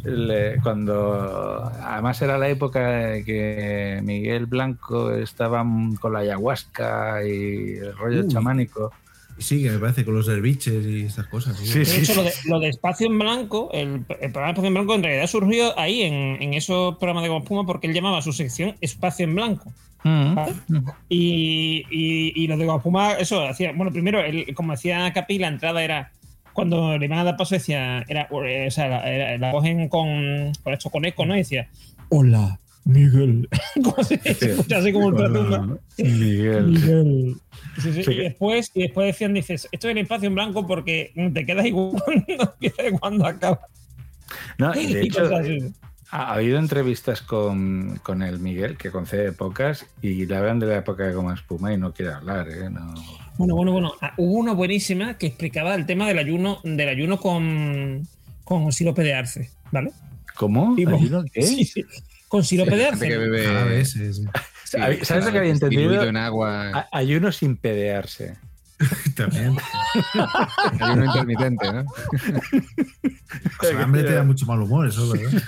le- cuando además era la época que Miguel Blanco estaba con la ayahuasca y el rollo Uy. chamánico. Y sigue, me parece, con los derviches y estas cosas. Sí, De hecho, lo de, lo de Espacio en Blanco, el, el programa Espacio en Blanco en realidad surgió ahí, en, en esos programas de Goma Espuma, porque él llamaba su sección Espacio en Blanco. ¿vale? Y, y, y lo de Goma Espuma, eso, hacía. Bueno, primero, él, como decía Capi, la entrada era. Cuando le iban a dar paso, decía. Era, o sea, la, era- la cogen con, con esto con eco, ¿no? Y decía. Hola, Miguel. (laughs) Como se escucha así como un tratumba. Miguel. Miguel. Sí, sí, Sí. Y después, y después decían, dices, esto es el espacio en blanco porque te quedas igual (laughs) cuando acaba. No, (laughs) y de hecho, ha habido entrevistas con, con el Miguel, que concede pocas, y le hablan de la época de Goma Espuma y no quiere hablar, ¿eh? No. Bueno, bueno, bueno. Ah, Hubo una buenísima que explicaba el tema del ayuno, del ayuno con, con sirope de arce, ¿vale? ¿Cómo? ¿Ayuno qué? (laughs) Sí, sí. Con sirope de arce. que bebe- Cada vez es- Sí, Hab- ¿Sabes lo que había entendido? en agua. A- Ayuno sin pedearse. (laughs) También. (laughs) Ayuno intermitente, ¿no? Pues el hambre te da mucho mal humor, eso es verdad.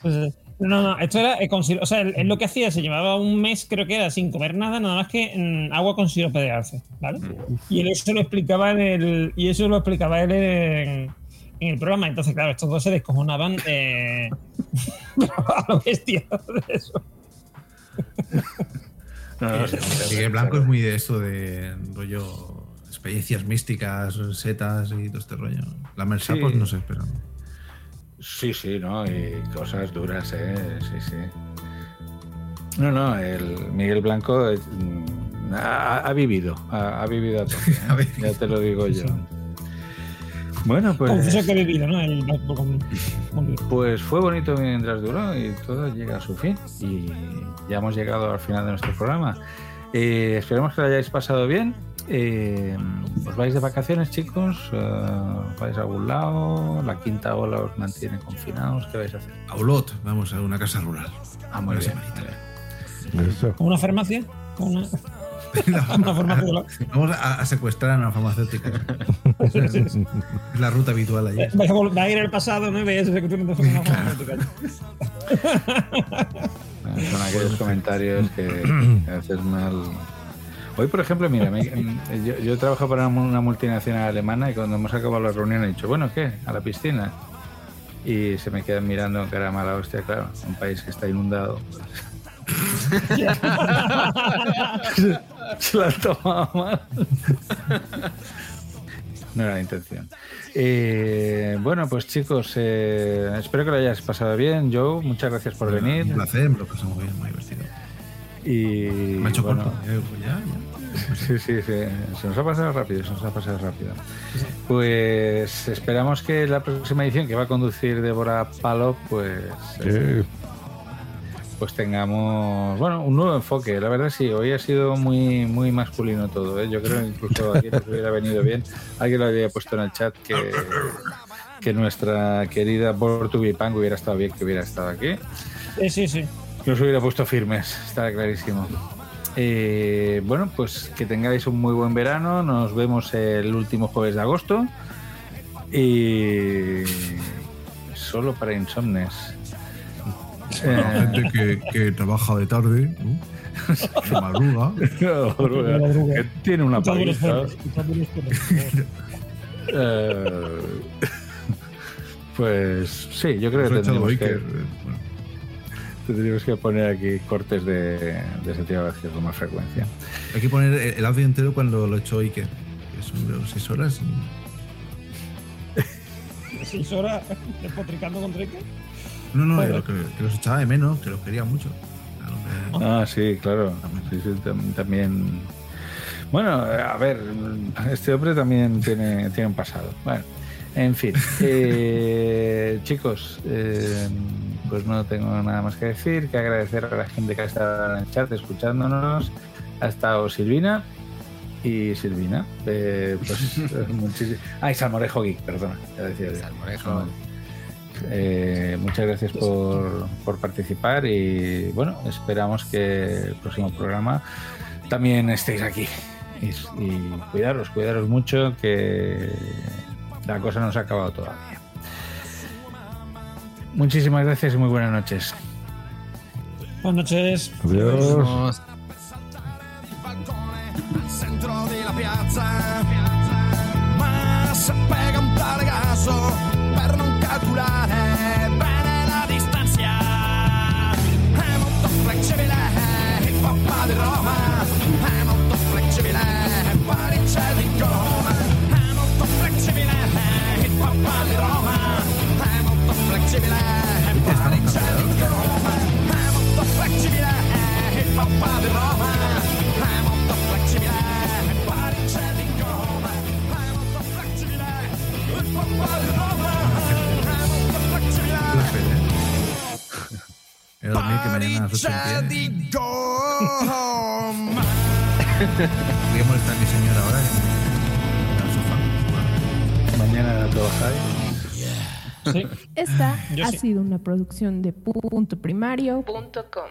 Pues, no, no, esto era eh, con siro- O sea, él, él lo que hacía, se llevaba un mes, creo que era, sin comer nada, nada más que mm, agua con sirope de arce, ¿vale? Y él eso lo explicaba en el. Y eso lo explicaba él en, en el programa. Entonces, claro, estos dos se descojonaban eh, (laughs) a lo bestia de eso. Miguel Blanco es muy de esto de rollo experiencias místicas, setas y todo este rollo. La mersa, Sí. pues no sé, pero. Sí, sí, ¿no? Y cosas duras, ¿eh? Sí, sí. No, no, el Miguel Blanco mm, ha, ha vivido, ha, ha vivido a (laughs) ¿eh? ya te lo digo yo. Bueno, pues, Confieso que he vivido, ¿no? El- con- con- pues fue bonito mientras duró y todo llega a su fin. Y ya hemos llegado al final de nuestro programa. Eh, esperemos que lo hayáis pasado bien. Eh, ¿Os vais de vacaciones, chicos? Eh, ¿Vais a algún lado? ¿La quinta ola os mantiene confinados? ¿Qué vais a hacer? A Olot, vamos a una casa rural. Ah, muy Una bien. semanita. Eso. ¿Con una farmacia? ¿Con una, (laughs) una farmacia? de la- Vamos a, a secuestrar a una farmacéutica. (laughs) es la ruta habitual allí. Va a, vol- va a ir al pasado, ¿no? No te una farmacéutica. Son aquellos comentarios que, (clears throat) que haces mal. Hoy, por ejemplo, mira, me- yo, yo trabajo para una multinacional alemana y cuando hemos acabado la reunión he dicho, bueno, ¿qué? ¿A la piscina? Y se me quedan mirando cara mala hostia, claro, un país que está inundado. pues. (laughs) se la han tomado mal. No era la intención. Eh, bueno, pues chicos, eh, espero que lo hayas pasado bien. Joe, muchas gracias por venir. Un placer, me lo pasamos bien, muy divertido. Y Me ha hecho bueno, corto. ya, ya. Sí, sí, sí. Se nos ha pasado rápido, se nos ha pasado rápido. Pues esperamos que la próxima edición que va a conducir Débora Palo, pues, eh, pues tengamos, bueno, un nuevo enfoque. La verdad sí, hoy ha sido muy, muy masculino todo. ¿eh? Yo creo que incluso aquí nos hubiera venido bien. Alguien lo había puesto en el chat que, que nuestra querida Bortubipang hubiera estado bien que hubiera estado aquí. Sí, sí, sí. Nos hubiera puesto firmes, está clarísimo. Eh, bueno, pues que tengáis un muy buen verano. Nos vemos el último jueves de agosto. Y solo para insomnes. Para la gente que, que trabaja de tarde, ¿no? que madruga. (laughs) Que tiene una paliza. Eh, pues sí, yo creo que hoy que, eh, tendríamos que poner aquí cortes de, de ese tipo de ejercicio con más frecuencia. Hay que poner el audio entero cuando lo echó Iker. Que son de seis horas. Seis horas despotricando con Trique. No, no, Joder. que, que los echaba de menos, que los quería mucho. Claro. Ah, sí, claro. Sí, sí, tam- también. Bueno, a ver, este hombre también tiene, tiene un pasado. Bueno, en fin. (laughs) Eh, chicos, eh, pues no tengo nada más que decir, que agradecer a la gente que ha estado en el chat escuchándonos. Ha estado Silvina y Silvina. (laughs) Eh, pues muchísimo. Ah, y Salmorejo Geek, perdona. ya decía. Salmorejo. Eh, muchas gracias por, por participar y bueno, esperamos que el próximo programa también estéis aquí. Y, y cuidaros, cuidaros mucho, que, La cosa no se ha acabado todavía. Muchísimas gracias y muy buenas noches. Buenas noches. Adiós. centro piazza ma se pega un tale caso per non calcolare bene la distanza è molto flessibile il papà di Roma dormir que mañana a las 8 empieza. di Roma Voy a molestar a mi señora ahora en el sofá. Mañana a trabajar. Sí. Esta Yo ha sí. sido una producción de puntoprimario.com.